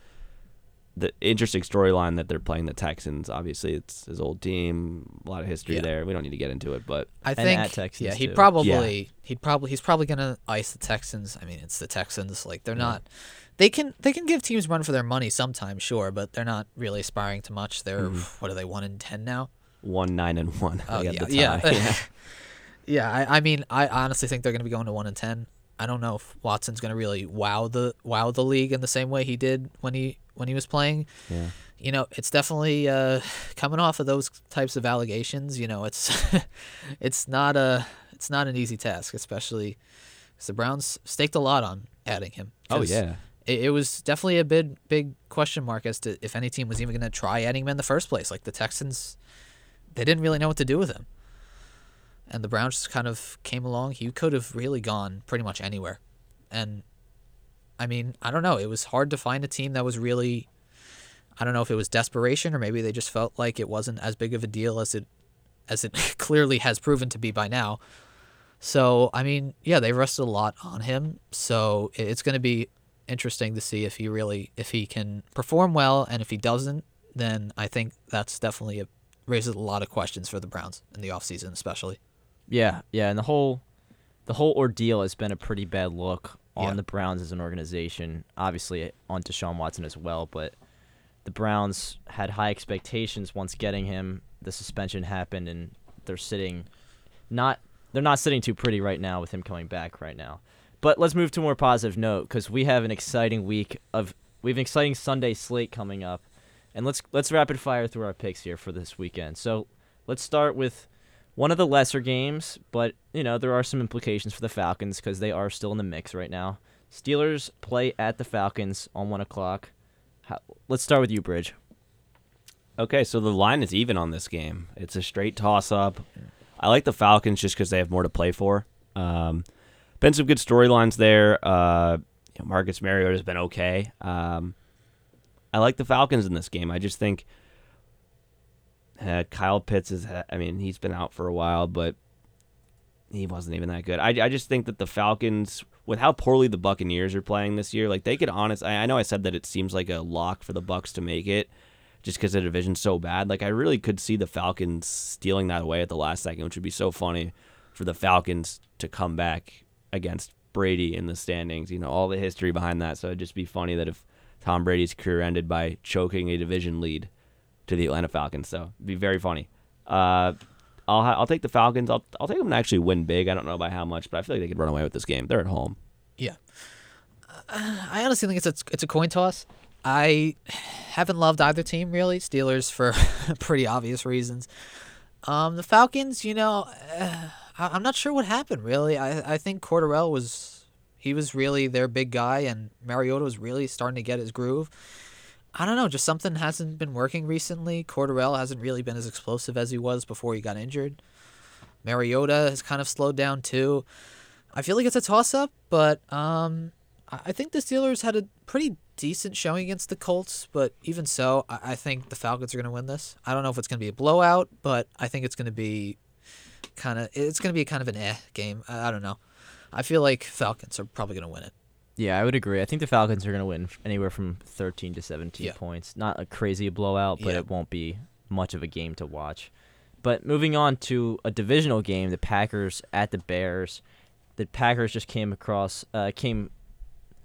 the interesting storyline that they're playing the Texans. Obviously, it's his old team, a lot of history Yeah. there. We don't need to get into it, but I And think at Texans, yeah, he'd too. probably he'd probably he's probably gonna ice the Texans. I mean, it's the Texans. Like they're not. They can they can give teams run for their money sometimes, sure, but they're not really aspiring to much. They're what are they one in ten now? one nine and one. Oh yeah, the yeah, yeah. yeah. I, I mean, I honestly think they're gonna be going to one in ten. I don't know if Watson's gonna really wow the wow the league in the same way he did when he when he was playing. Yeah. You know, it's definitely uh, coming off of those types of allegations. You know, it's it's not a it's not an easy task, especially because the Browns staked a lot on adding him. Oh yeah. It, it was definitely a big big question mark as to if any team was even going to try adding him in the first place. Like the Texans, they didn't really know what to do with him, and the Browns just kind of came along. He could have really gone pretty much anywhere, and I mean, I don't know. It was hard to find a team that was really. I don't know if it was desperation or maybe they just felt like it wasn't as big of a deal as it as it clearly has proven to be by now. So, I mean, yeah, they rested a lot on him. So, it's going to be interesting to see if he really if he can perform well and if he doesn't, then I think that's definitely a raises a lot of questions for the Browns in the offseason especially. Yeah, yeah, and the whole the whole ordeal has been a pretty bad look on Yeah. the Browns as an organization. Obviously on Deshaun Watson as well, but the Browns had high expectations once getting him. The suspension happened and they're sitting not they're not sitting too pretty right now with him coming back right now. But let's move to a more positive note because we have an exciting week of we have an exciting Sunday slate coming up, and let's let's rapid fire through our picks here for this weekend. So let's start with one of the lesser games, but you know there are some implications for the Falcons because they are still in the mix right now. Steelers play at the Falcons on one o'clock. How, let's start with you, Brij. Okay, so the line is even on this game. It's a straight toss up. I like the Falcons just because they have more to play for. Um, been some good storylines there. Uh, you know, Marcus Mariota has been okay. Um, I like the Falcons in this game. I just think uh, Kyle Pitts is. I mean, he's been out for a while, but he wasn't even that good. I, I just think that the Falcons, with how poorly the Buccaneers are playing this year, like they could honest. I, I know I said that it seems like a lock for the Bucks to make it, just because the division's so bad. Like I really could see the Falcons stealing that away at the last second, which would be so funny for the Falcons to come back against Brady in the standings. You know all the history behind that, so it'd just be funny that if Tom Brady's career ended by choking a division lead to the Atlanta Falcons. So it'd be very funny. Uh, I'll ha- I'll take the Falcons. I'll I'll take them to actually win big. I don't know by how much, but I feel like they could run away with this game. They're at home. Yeah. Uh, I honestly think it's a, it's a coin toss. I haven't loved either team really. Steelers for pretty obvious reasons. Um, the Falcons, you know, uh, I, I'm not sure what happened really. I I think Cordarrelle was he was really their big guy, and Mariota was really starting to get his groove. I don't know, just something hasn't been working recently. Cordarrelle hasn't really been as explosive as he was before he got injured. Mariota has kind of slowed down too. I feel like it's a toss up, but um, I I think the Steelers had a pretty decent showing against the Colts, but even so, I, I think the Falcons are going to win this. I don't know if it's going to be a blowout, but I think it's going to be kind of it's going to be kind of an eh game. I, I don't know. I feel like Falcons are probably going to win it. Yeah, I would agree. I think the Falcons are going to win anywhere from 13 to 17 Yeah. points. Not a crazy blowout, but Yeah. it won't be much of a game to watch. But moving on to a divisional game, the Packers at the Bears. The Packers just came across uh, came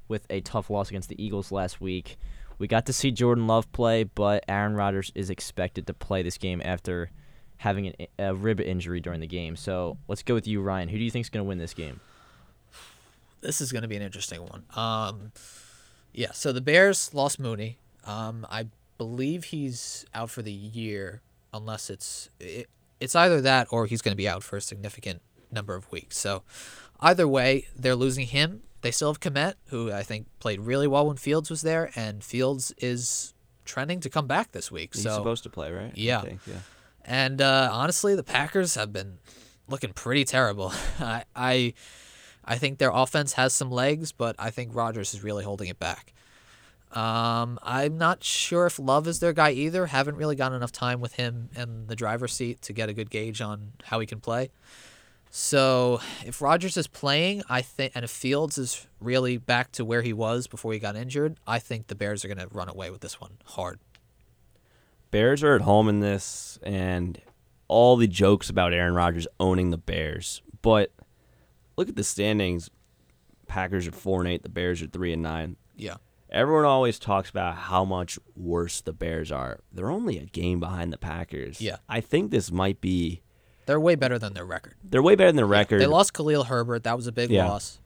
with a tough loss against the Eagles last week. We got to see Jordan Love play, but Aaron Rodgers is expected to play this game after having an, i- a rib injury during the game. So let's go with you, Ryan. Who do you think is going to win this game? This is going to be an interesting one. Um, yeah, so the Bears lost Mooney. Um, I believe he's out for the year, unless it's it, it's either that or he's going to be out for a significant number of weeks. So either way, they're losing him. They still have Kmet, who I think played really well when Fields was there, and Fields is trending to come back this week. He's so supposed to play, right? I Yeah. think, yeah. And uh, honestly, the Packers have been looking pretty terrible. I, I I think their offense has some legs, but I think Rodgers is really holding it back. Um, I'm not sure if Love is their guy either. Haven't really gotten enough time with him in the driver's seat to get a good gauge on how he can play. So if Rodgers is playing, I think, and if Fields is really back to where he was before he got injured, I think the Bears are going to run away with this one hard. Bears are at home in this, and all the jokes about Aaron Rodgers owning the Bears. But look at the standings. Packers are four and eight. The Bears are three and nine. Yeah. Everyone always talks about how much worse the Bears are. They're only a game behind the Packers. Yeah. I think this might be. They're way better than their record. They're way better than their record. They lost Khalil Herbert. That was a big Yeah. loss.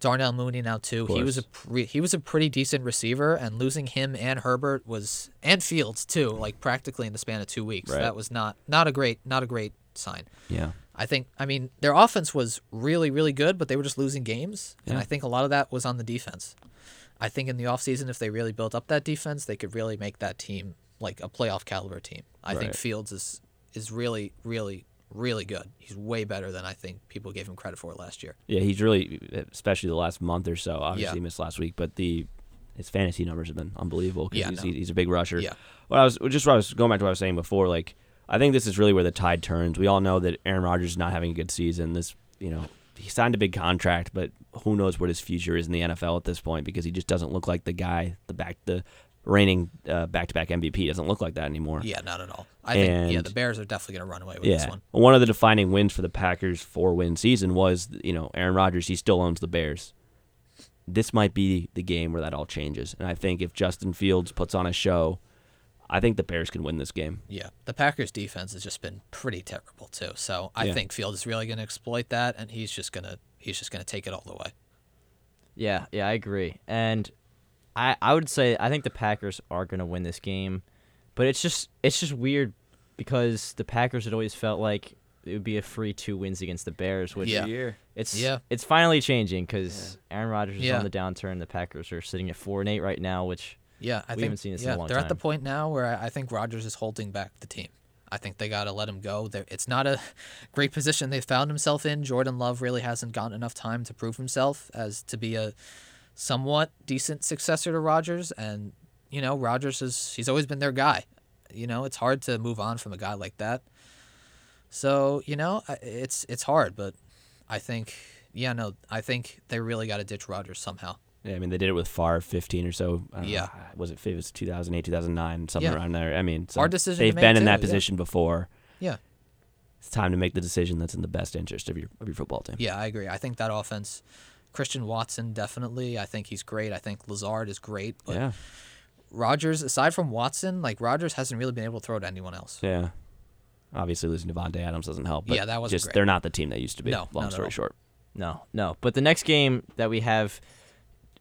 Darnell Mooney now too. He was a pre- he was a pretty decent receiver, and losing him and Herbert was and Fields too, like practically in the span of two weeks. Right. That was not not a great not a great sign. Yeah. I think I mean their offense was really really good, but they were just losing games, and I think a lot of that was on the defense. I think in the offseason, if they really built up that defense, they could really make that team like a playoff caliber team. I think Fields is is really really really good. He's way better than I think people gave him credit for last year. Yeah, he's really, especially the last month or so. Obviously, Yeah. he missed last week, but the his fantasy numbers have been unbelievable. 'cause Yeah, he's, no. he's a big rusher. Yeah. Well, I was just what I was going back to what I was saying before. Like, I think this is really where the tide turns. We all know that Aaron Rodgers is not having a good season. This, you know, he signed a big contract, but who knows what his future is in the NFL at this point because he just doesn't look like the guy, the back, the reigning uh, back-to-back MVP doesn't look like that anymore. Yeah, not at all. I think yeah, the Bears are definitely going to run away with yeah. this one. One of the defining wins for the Packers four win season was, you know, Aaron Rodgers, he still owns the Bears. This might be the game where that all changes. And I think if Justin Fields puts on a show, I think the Bears can win this game. Yeah, the Packers defense has just been pretty terrible too. So I Yeah. think Fields is really going to exploit that, and he's just gonna he's just gonna take it all the way. Yeah, yeah, I agree. And I I would say I think the Packers are going to win this game. But it's just it's just weird because the Packers had always felt like it would be a free two wins against the Bears, which Yeah. it's Yeah. it's finally changing cuz Aaron Rodgers is Yeah. on the downturn. The Packers are sitting at 4 and 8 right now, which Yeah, I we think haven't seen this yeah, in a long they're time. at the point now where I I think Rodgers is holding back the team. I think they got to let him go. They're, it's not a great position they found himself in. Jordan Love really hasn't gotten enough time to prove himself as to be a somewhat decent successor to Rodgers. And you know, Rodgers is he's always been their guy. You know, it's hard to move on from a guy like that. So you know, it's it's hard, but I think yeah, no, I think they really got to ditch Rodgers somehow. Yeah, I mean, they did it with Favre 15 or so. Uh, yeah. know, was it, it was 2008, 2009, something Yeah. around there. I mean, so Hard decision. They've been in too, that yeah. position before. Yeah. It's time to make the decision that's in the best interest of your of your football team. Yeah, I agree. I think that offense, Christian Watson definitely. I think he's great. I think Lazard is great. But Yeah. Rodgers, aside from Watson, like Rodgers hasn't really been able to throw to anyone else. Yeah. Obviously, losing Davante Adams doesn't help. But Yeah, that wasn't just great. they're not the team they used to be. No, long not story all. short. No, no. But the next game that we have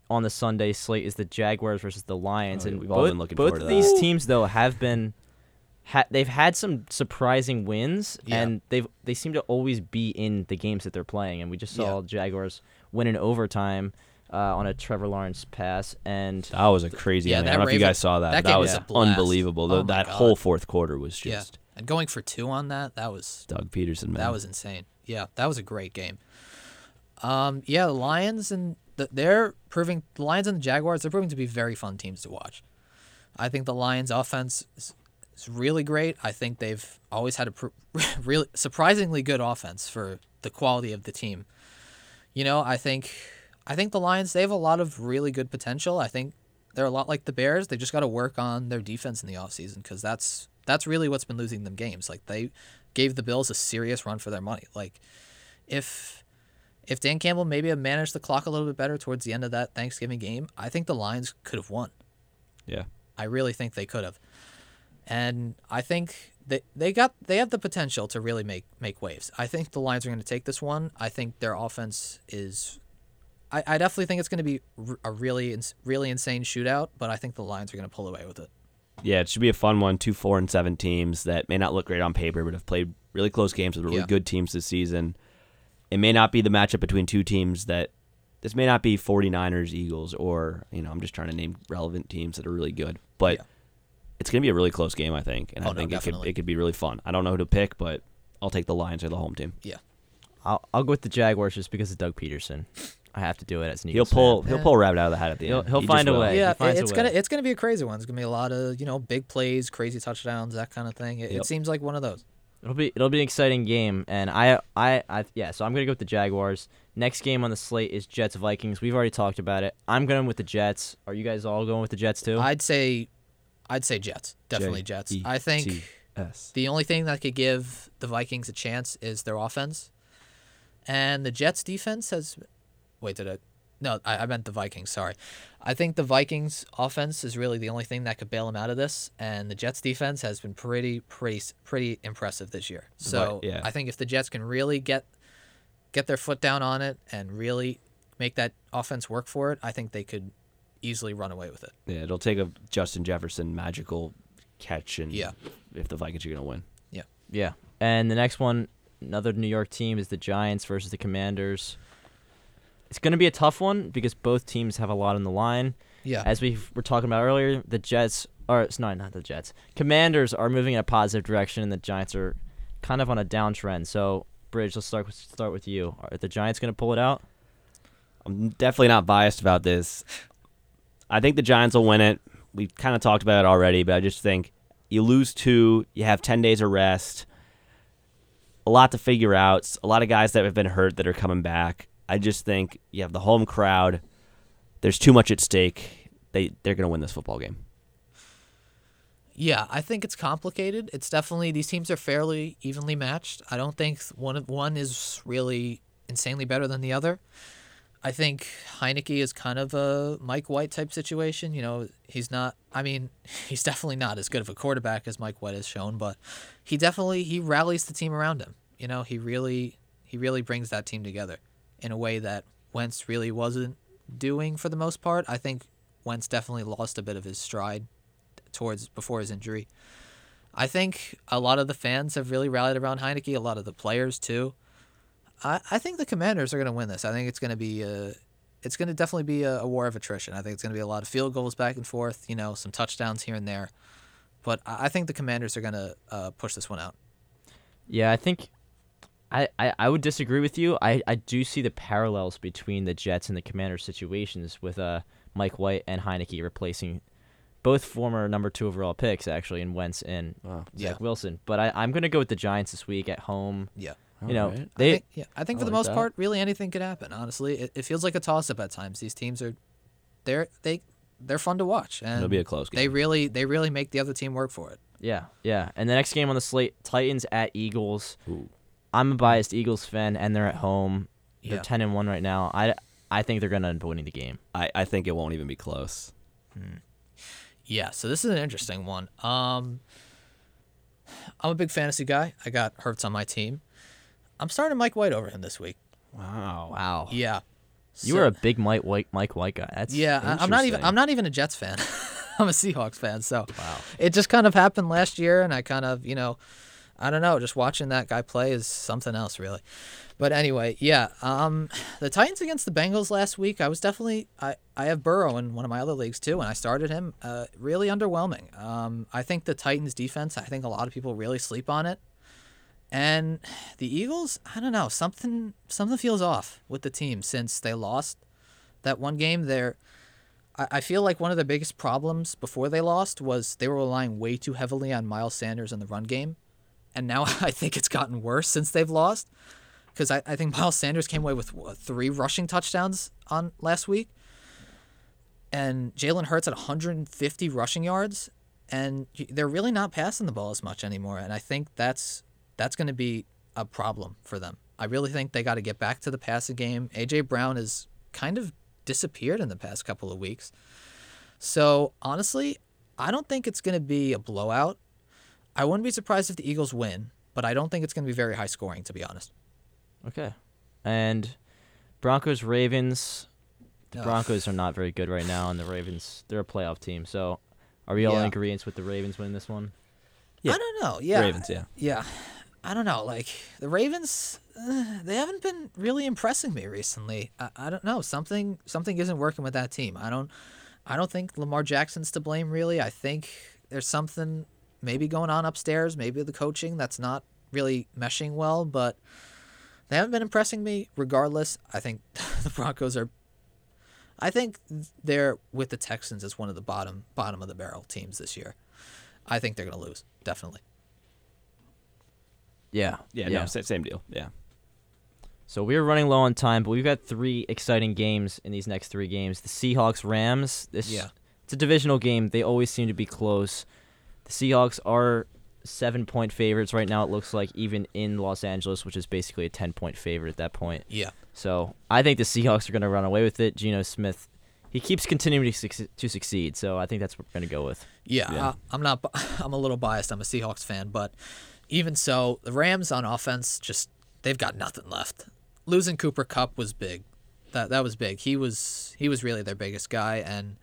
on the Sunday slate is the Jaguars versus the Lions, Oh, and we've all been looking both forward of to these teams though have been, ha- they've had some surprising wins, Yeah. and they've they seem to always be in the games that they're playing. And we just saw Yeah. Jaguars win in overtime uh, on a Trevor Lawrence pass, and That was a crazy. Yeah, I, I don't know if you guys saw that. that that was was a blast. unbelievable. Oh that God. whole fourth quarter was just. Yeah, just and going for two on that, that was Doug Pederson. Man. that was insane. Yeah, that was a great game. Um, yeah, the Lions and the, they're proving the Lions and the Jaguars. They're proving to be very fun teams to watch. I think the Lions' offense is, is really great. I think they've always had a pr- really surprisingly good offense for the quality of the team. You know, I think I think the Lions they have a lot of really good potential. I think they're a lot like the Bears. They just got to work on their defense in the offseason because that's that's really what's been losing them games. Like they gave the Bills a serious run for their money. Like if if Dan Campbell maybe had managed the clock a little bit better towards the end of that Thanksgiving game, I think the Lions could have won. yeah. I really think they could have. And I think they they got they have the potential to really make make waves. I think the Lions are going to take this one. I think their offense is I, I definitely think it's going to be a really really insane shootout, but I think the Lions are going to pull away with it. Yeah, it should be a fun one. Two, four, and seven teams that may not look great on paper, but have played really close games with really Yeah. good teams this season. It may not be the matchup between two teams that this may not be 49ers, Eagles, or, you know, I'm just trying to name relevant teams that are really good. But Yeah. It's going to be a really close game, I think. And Oh, I no, think it could, it could be really fun. I don't know who to pick, but I'll take the Lions or the home team. Yeah. I'll I'll go with the Jaguars just because of Doug Pederson. I have to do it as an He'll pull fan. he'll pull a rabbit out of the hat at the He'll- end. he'll He find a will. way. Yeah, He finds a it's way. gonna it's gonna be a crazy one. It's gonna be a lot of you know big plays, crazy touchdowns, that kind of thing. It, Yep. it seems like one of those. It'll be it'll be an exciting game, and I I, I yeah. So I'm gonna go with the Jaguars. Next game on the slate is Jets Vikings. We've already talked about it. I'm going with the Jets. Are you guys all going with the Jets too? I'd say, I'd say Jets. Definitely Jets. I think the only thing that could give the Vikings a chance is their offense, and the Jets defense has. Wait, did I? No, I, I meant the Vikings. Sorry, I think the Vikings offense is really the only thing that could bail them out of this, and the Jets defense has been pretty, pretty, pretty impressive this year. So yeah. I think if the Jets can really get get their foot down on it and really make that offense work for it, I think they could easily run away with it. Yeah, it'll take a Justin Jefferson magical catch, and Yeah. if the Vikings are gonna win. Yeah. yeah. And the next one, another New York team, is the Giants versus the Commanders. It's gonna be a tough one because both teams have a lot on the line. Yeah. As we were talking about earlier, the Jets are it's not not the Jets. Commanders are moving in a positive direction, and the Giants are kind of on a downtrend. So, Brij, let's start with start with you. Are the Giants going to pull it out? I'm definitely not biased about this. I think the Giants will win it. We kind of talked about it already, but I just think you lose two, you have 10 days of rest, a lot to figure out, a lot of guys that have been hurt that are coming back. I just think you have the home crowd. There's too much at stake. They they're going to win this football game. Yeah, I think it's complicated. It's definitely these teams are fairly evenly matched. I don't think one one is really insanely better than the other. I think Heinicke is kind of a Mike White type situation. You know, he's not. I mean, he's definitely not as good of a quarterback as Mike White has shown, but he definitely he rallies the team around him. You know, he really he really brings that team together in a way that Wentz really wasn't doing for the most part. I think Wentz definitely lost a bit of his stride towards before his injury. I think a lot of the fans have really rallied around Heinicke. A lot of the players too. I, I think the Commanders are going to win this. I think it's going to be a, it's going to definitely be a, a war of attrition. I think it's going to be a lot of field goals back and forth. You know, some touchdowns here and there, but I I think the Commanders are going to uh, push this one out. Yeah, I think I, I, I would disagree with you. I, I do see the parallels between the Jets and the Commanders situations with uh Mike White and Heinicke replacing both former number two overall picks actually in Wentz and Zach Yeah. Wilson. But I, I'm gonna go with the Giants this week at home. Yeah. You know, Alright. they I think, yeah, I think I for the like most that. part, really anything could happen. Honestly, it, it feels like a toss up at times. These teams are, they're they they're fun to watch, and It'll be a close game. They game. really they really make the other team work for it. Yeah, yeah. And the next game on the slate, Titans at Eagles. Ooh. I'm a biased Eagles fan, and they're at home. They're Yeah. ten and one right now. I, I think they're gonna end up winning the game. I, I think it won't even be close. Yeah, so this is an interesting one. Um, I'm a big fantasy guy. I got Hurts on my team. I'm starting Mike White over him this week. Wow. Wow. Yeah, You So- were a big Mike White Mike White guy. That's yeah. I- I'm not even. I'm not even a Jets fan. I'm a Seahawks fan. So wow. it just kind of happened last year, and I kind of, you know, I don't know. Just watching that guy play is something else, really. But anyway, yeah. Um, the Titans against the Bengals last week, I was definitely. I I have Burrow in one of my other leagues too, and I started him. Uh, really underwhelming. Um, I think the Titans defense. I think a lot of people really sleep on it. And the Eagles, I don't know, something something feels off with the team since they lost that one game. They're I, I feel like one of the biggest problems before they lost was they were relying way too heavily on Miles Sanders in the run game. And now I think it's gotten worse since they've lost. Because I, I think Miles Sanders came away with what, three rushing touchdowns on last week. And Jalen Hurts at 150 rushing yards. And they're really not passing the ball as much anymore. And I think that's that's going to be a problem for them. I really think they got to get back to the passing game. AJ Brown has kind of disappeared in the past couple of weeks. So honestly, I don't think it's going to be a blowout. I wouldn't be surprised if the Eagles win, but I don't think it's going to be very high scoring, to be honest. Okay. And Broncos Ravens. The Ugh. Broncos are not very good right now, and the Ravens they're a playoff team. So, are we all in agreement with the Ravens winning this one? Yeah. I don't know. Yeah, Ravens, yeah. yeah. I don't know. Like the Ravens, uh, they haven't been really impressing me recently. I, I don't know. Something something isn't working with that team. I don't I don't think Lamar Jackson's to blame really. I think there's something maybe going on upstairs. Maybe the coaching that's not really meshing well. But they haven't been impressing me. Regardless, I think the Broncos are. I think they're with the Texans as one of the bottom bottom of the barrel teams this year. I think they're going to lose definitely. Yeah. Yeah, no, sa- same deal. Yeah. So we're running low on time, but we've got three exciting games in these next three games. The Seahawks Rams. This Yeah. it's a divisional game. They always seem to be close. The Seahawks are seven point favorites right now. It looks like even in Los Angeles, which is basically a ten point favorite at that point. Yeah. So I think the Seahawks are going to run away with it. Geno Smith, he keeps continuing to, suc- to succeed. So I think that's what we're going to go with. Yeah, Yeah. I, I'm not. I'm a little biased. I'm a Seahawks fan, but even so, the Rams on offense just they've got nothing left. Losing Cooper Kupp was big. That that was big. He was he was really their biggest guy, and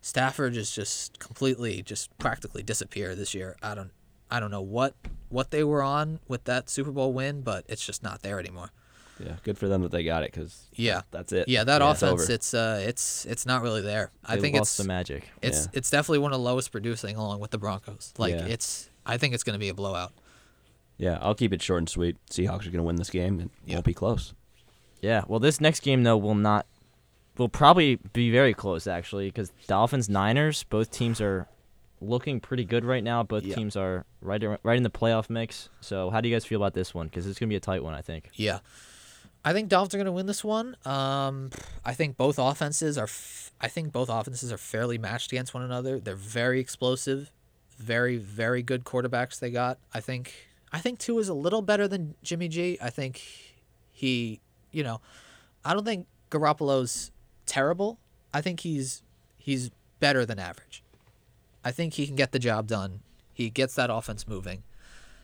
Stafford is just completely just practically disappeared this year. I don't I don't know what what they were on with that Super Bowl win, but it's just not there anymore. Yeah, good for them that they got it because Yeah, that's it. Yeah, that it's offense, over. it's uh, it's it's not really there. I They think lost it's the magic. It's Yeah. it's definitely one of the lowest producing, along with the Broncos. Like Yeah. it's, I think it's going to be a blowout. Yeah, I'll keep it short and sweet. Seahawks are going to win this game and it won't be close. Yeah. Well, this next game though will not will probably be very close actually because Dolphins Niners both teams are looking pretty good right now. Both Yeah. teams are right right in the playoff mix. So how do you guys feel about this one? Because it's gonna be a tight one, I think. Yeah, I think Dolphins are going to win this one. Um, I think both offenses are. F- I think both offenses are fairly matched against one another. They're very explosive, very very good quarterbacks they got. I think I think Tua is a little better than Jimmy G. I think he, you know, I don't think Garoppolo's terrible. I think he's he's better than average. I think he can get the job done. He gets that offense moving.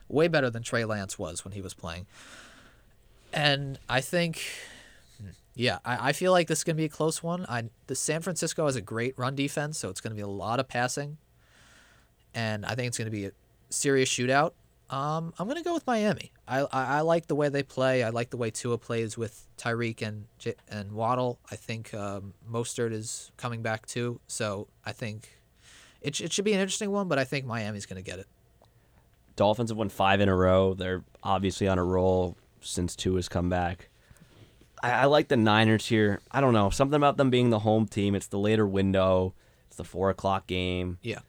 Way better than Trey Lance was when he was playing. And I think, yeah, I, I feel like this is going to be a close one. I the San Francisco has a great run defense, so it's going to be a lot of passing, and I think it's going to be a serious shootout. Um, I'm going to go with Miami. I, I I like the way they play. I like the way Tua plays with Tyreek and J- and Waddle. I think um, Mostert is coming back too, so I think it, it should be an interesting one. But I think Miami's going to get it. Dolphins have won five in a row. They're obviously on a roll since Tua has come back. I, I like the Niners here. I don't know something about them being the home team. It's the later window. It's the four o'clock game. Yeah.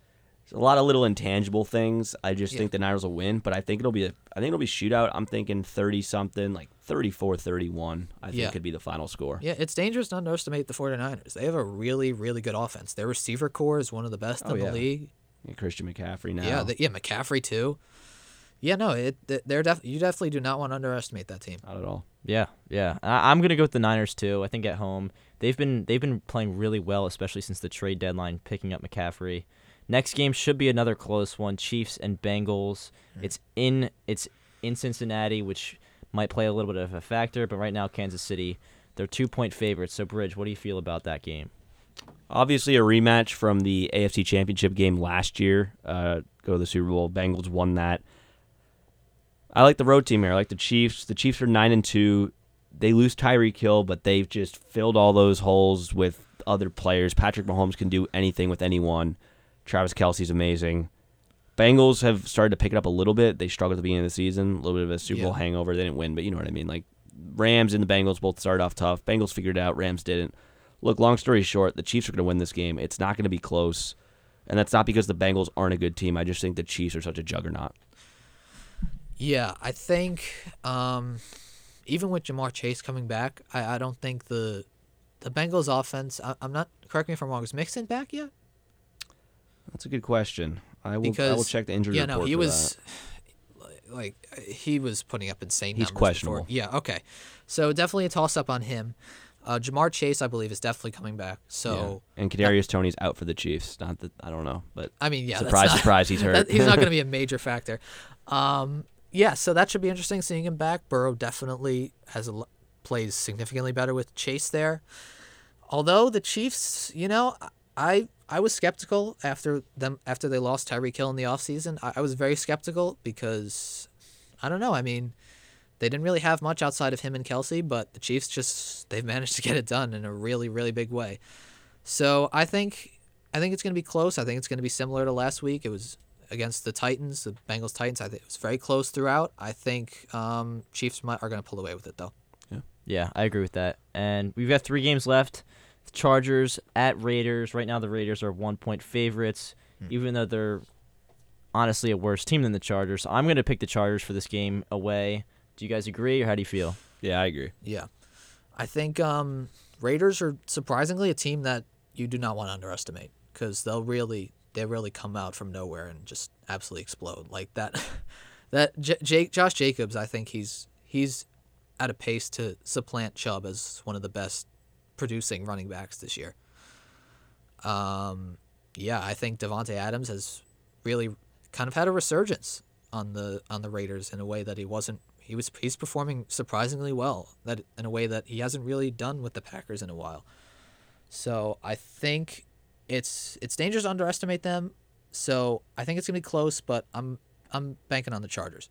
A lot of little intangible things. I just Yeah. think the Niners will win, but I think it'll be a I think it'll be shootout. I'm thinking 30 something, like 34-31. I think Yeah. could be the final score. Yeah, it's dangerous to underestimate the 49ers. They have a really, really good offense. Their receiver core is one of the best Oh, in yeah. the league. Yeah, Christian McCaffrey now. Yeah, the, yeah, McCaffrey too. Yeah, no, it they're def- you definitely do not want to underestimate that team. Not at all. Yeah, yeah. I, I'm gonna go with the Niners too. I think at home they've been they've been playing really well, especially since the trade deadline, picking up McCaffrey. Next game should be another close one: Chiefs and Bengals. It's in it's in Cincinnati, which might play a little bit of a factor, but right now Kansas City, they're two point favorites. So Brij, what do you feel about that game? Obviously, a rematch from the AFC Championship game last year. Uh, go to the Super Bowl. Bengals won that. I like the road team here. I like the Chiefs. The Chiefs are nine and two. They lose Tyreek Hill, but they've just filled all those holes with other players. Patrick Mahomes can do anything with anyone. Travis Kelce's amazing. Bengals have started to pick it up a little bit. They struggled at the beginning of the season, a little bit of a Super Bowl Yeah. hangover. They didn't win, but you know what I mean. Like Rams and the Bengals both started off tough. Bengals figured it out. Rams didn't. Look, long story short, the Chiefs are going to win this game. It's not going to be close, and that's not because the Bengals aren't a good team. I just think the Chiefs are such a juggernaut. Yeah, I think um, even with Ja'Marr Chase coming back, I, I don't think the the Bengals offense. I, I'm not correct me if I'm wrong. Is Mixon back yet? That's a good question. I will. Because I will check the injury yeah, report. no, he was that. like he was putting up insane. He's numbers questionable. Before. Yeah, okay. So definitely a toss up on him. Uh, Ja'Marr Chase, I believe, is definitely coming back. So Yeah. and Kadarius Toney's out for the Chiefs. Not that I don't know, but I mean, yeah, surprise, not- surprise, he's hurt. that- he's not going to be a major factor. Um, yeah, so that should be interesting seeing him back. Burrow definitely has a, plays significantly better with Chase there. Although the Chiefs, you know, I I was skeptical after them after they lost Tyreek Hill in the offseason. I, I was very skeptical because I don't know. I mean, they didn't really have much outside of him and Kelce, but the Chiefs just they've managed to get it done in a really really big way. So I think I think it's going to be close. I think it's going to be similar to last week. It was against the Titans, the Bengals Titans. I think it was very close throughout. I think um, Chiefs might, are going to pull away with it though. Yeah, I agree with that. And we've got three games left. Chargers at Raiders. Right now, the Raiders are one point favorites, even though they're honestly a worse team than the Chargers. So I'm going to pick the Chargers for this game away. Do you guys agree, or how do you feel? Yeah, I agree. Yeah, I think um, Raiders are surprisingly a team that you do not want to underestimate because they'll really they really come out from nowhere and just absolutely explode like that. that J- Jake Josh Jacobs, I think he's he's at a pace to supplant Chubb as one of the best producing running backs this year. Um, yeah, I think Davante Adams has really kind of had a resurgence on the on the Raiders in a way that he wasn't. He was he's performing surprisingly well. That in a way that he hasn't really done with the Packers in a while. So I think it's it's dangerous to underestimate them. So I think it's gonna be close, but I'm I'm banking on the Chargers.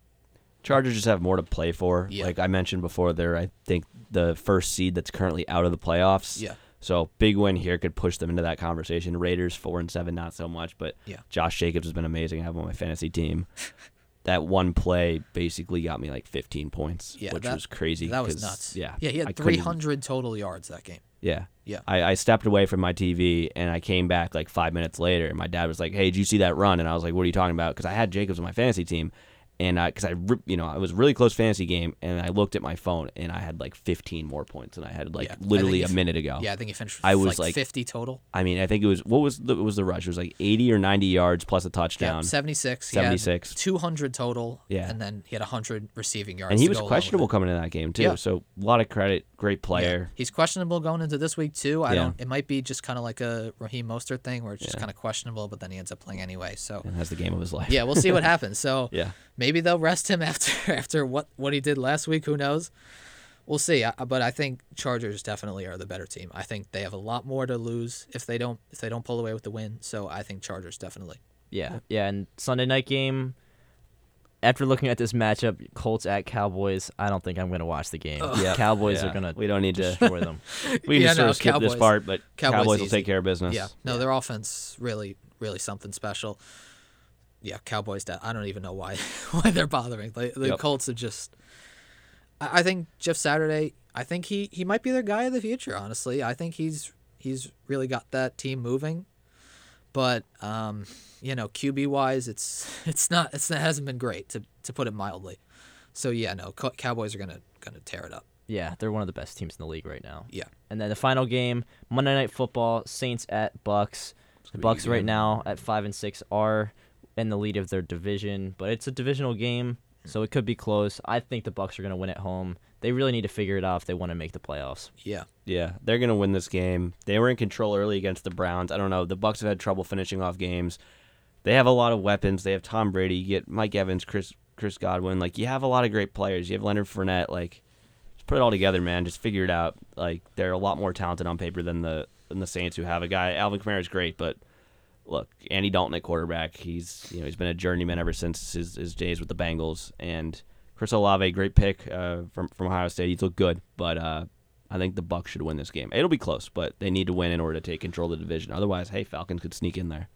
Chargers just have more to play for. Yeah. Like I mentioned before, they're I think the first seed that's currently out of the playoffs. Yeah. So big win here could push them into that conversation. Raiders four and seven, not so much, but Yeah. Josh Jacobs has been amazing. I have him on my fantasy team. that one play basically got me like 15 points, Yeah, which that- was crazy. That was nuts. Yeah, yeah, he had couldn't- 300 total yards that game. Yeah. Yeah. I, I stepped away from my TV and I came back like five minutes later, and my dad was like, "Hey, did you see that run?" And I was like, "What are you talking about?" Because I had Jacobs on my fantasy team, and I, because I, re- you know, I was a really close fantasy game, and I looked at my phone and I had like 15 more points than I had like Yeah, literally a minute ago. Yeah, I think he finished. With I was like, like 50 total. I mean, I think it was what was the was the rush? It was like 80 or 90 yards plus a touchdown. Yeah, touchdown. 76. 76. 200 total. Yeah. And then he had 100 receiving yards. and he was go along with questionable coming into that game too. Yeah. So a lot of credit, great player. Yeah. He's questionable going into this week too. I don't. It might be just kind of like a Raheem Mostert thing where it's just kind of questionable, but then he ends up playing anyway. So And has the game of his life. yeah, we'll see what happens. So Yeah. Maybe they'll rest him after after what what he did last week. Who knows? We'll see. I, but I think Chargers definitely are the better team. I think they have a lot more to lose if they don't if they don't pull away with the win. So I think Chargers definitely. Yeah, yeah. And Sunday night game. After looking at this matchup, Colts at Cowboys, I don't think I'm gonna watch the game. Yeah. Cowboys Yeah. are gonna We don't need to- destroy them. We can Yeah, just sort no, of skip this part, but Cowboys Cowboys, will easy. take care of business. Yeah. No, their offense really, really something special. Yeah, Cowboys. de- I don't even know why why they're bothering. Like, the Yep. Colts are just. I, I think Jeff Saturday. I think he he might be their guy of the future. Honestly, I think he's he's really got that team moving. But um, you know, QB wise, it's it's not it's, it hasn't been great to to put it mildly. So yeah, no, Cow- Cowboys are gonna gonna tear it up. Yeah, they're one of the best teams in the league right now. Yeah. And then the final game, Monday Night Football, Saints at Bucks. The Bucks right now at five and six are in the lead of their division, but it's a divisional game, so it could be close. I think the Bucks are gonna win at home. They really need to figure it out if they want to make the playoffs. Yeah. Yeah, they're gonna win this game. They were in control early against the Browns. I don't know. The Bucks have had trouble finishing off games. They have a lot of weapons. They have Tom Brady. You get Mike Evans, Chris Chris Godwin. Like you have a lot of great players. You have Leonard Fournette. Like just put it all together, man. Just figure it out. Like they're a lot more talented on paper than the than the Saints, who have a guy. Alvin Kamara is great, but look, Andy Dalton at quarterback. He's you know he's been a journeyman ever since his, his days with the Bengals. And Chris Olave, great pick uh, from from Ohio State. He's looked good, but uh, I think the Bucks should win this game. It'll be close, but they need to win in order to take control of the division. Otherwise, hey, Falcons could sneak in there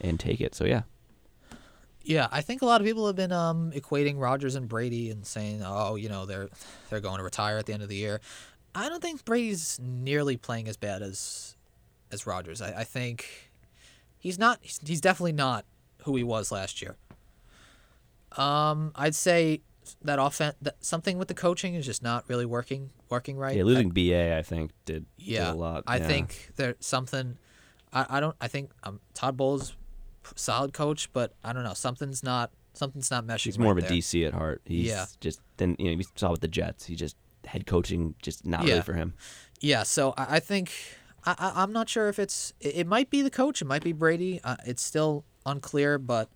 and take it. So yeah, Yeah, I think a lot of people have been um, equating Rodgers and Brady and saying, "Oh, you know, they're they're going to retire at the end of the year." I don't think Brady's nearly playing as bad as as Rodgers. I, I think he's not. He's, he's definitely not who he was last year. Um, I'd say that offense, that something with the coaching is just not really working working right. yeah, I- losing BA I think did, did a lot. I yeah. think there's something. I, I don't. I think um, Todd Bowles, solid coach, but I don't know. Something's not. Something's not meshing. he's more right of a there. DC at heart. He's Yeah. just then you know we saw with the Jets. He just head coaching just not Yeah. really for him. Yeah, so I, I think I, I'm not sure if it's it, might be the coach, it might be Brady. Uh, it's still unclear, but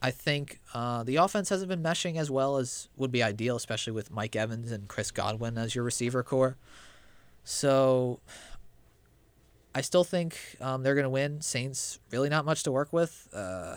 I think uh, the offense hasn't been meshing as well as would be ideal, especially with Mike Evans and Chris Godwin as your receiver core. So I still think um, they're gonna win. Saints really not much to work with. Uh,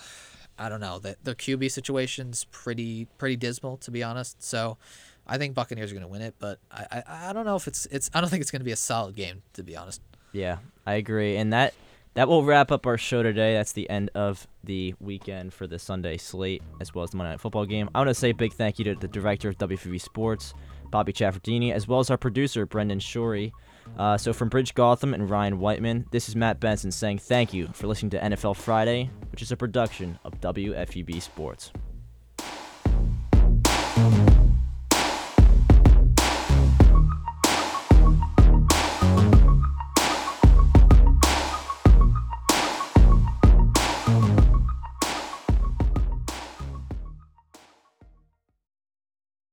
I don't know. The, their QB situation's pretty pretty dismal to be honest. So I think Buccaneers are gonna win it, but I, I, I don't know if it's it's I don't think it's gonna be a solid game to be honest. Yeah, I agree. And that that will wrap up our show today. That's the end of the weekend for the Sunday slate as well as the Monday Night Football game. I want to say a big thank you to the director of WFV Sports, Bobby Chaffardini, as well as our producer, Brendan Shorey. Uh, so from Brij Gautam and Ryan Weitman, this is Matt Benson saying thank you for listening to NFL Friday, which is a production of WFUV Sports.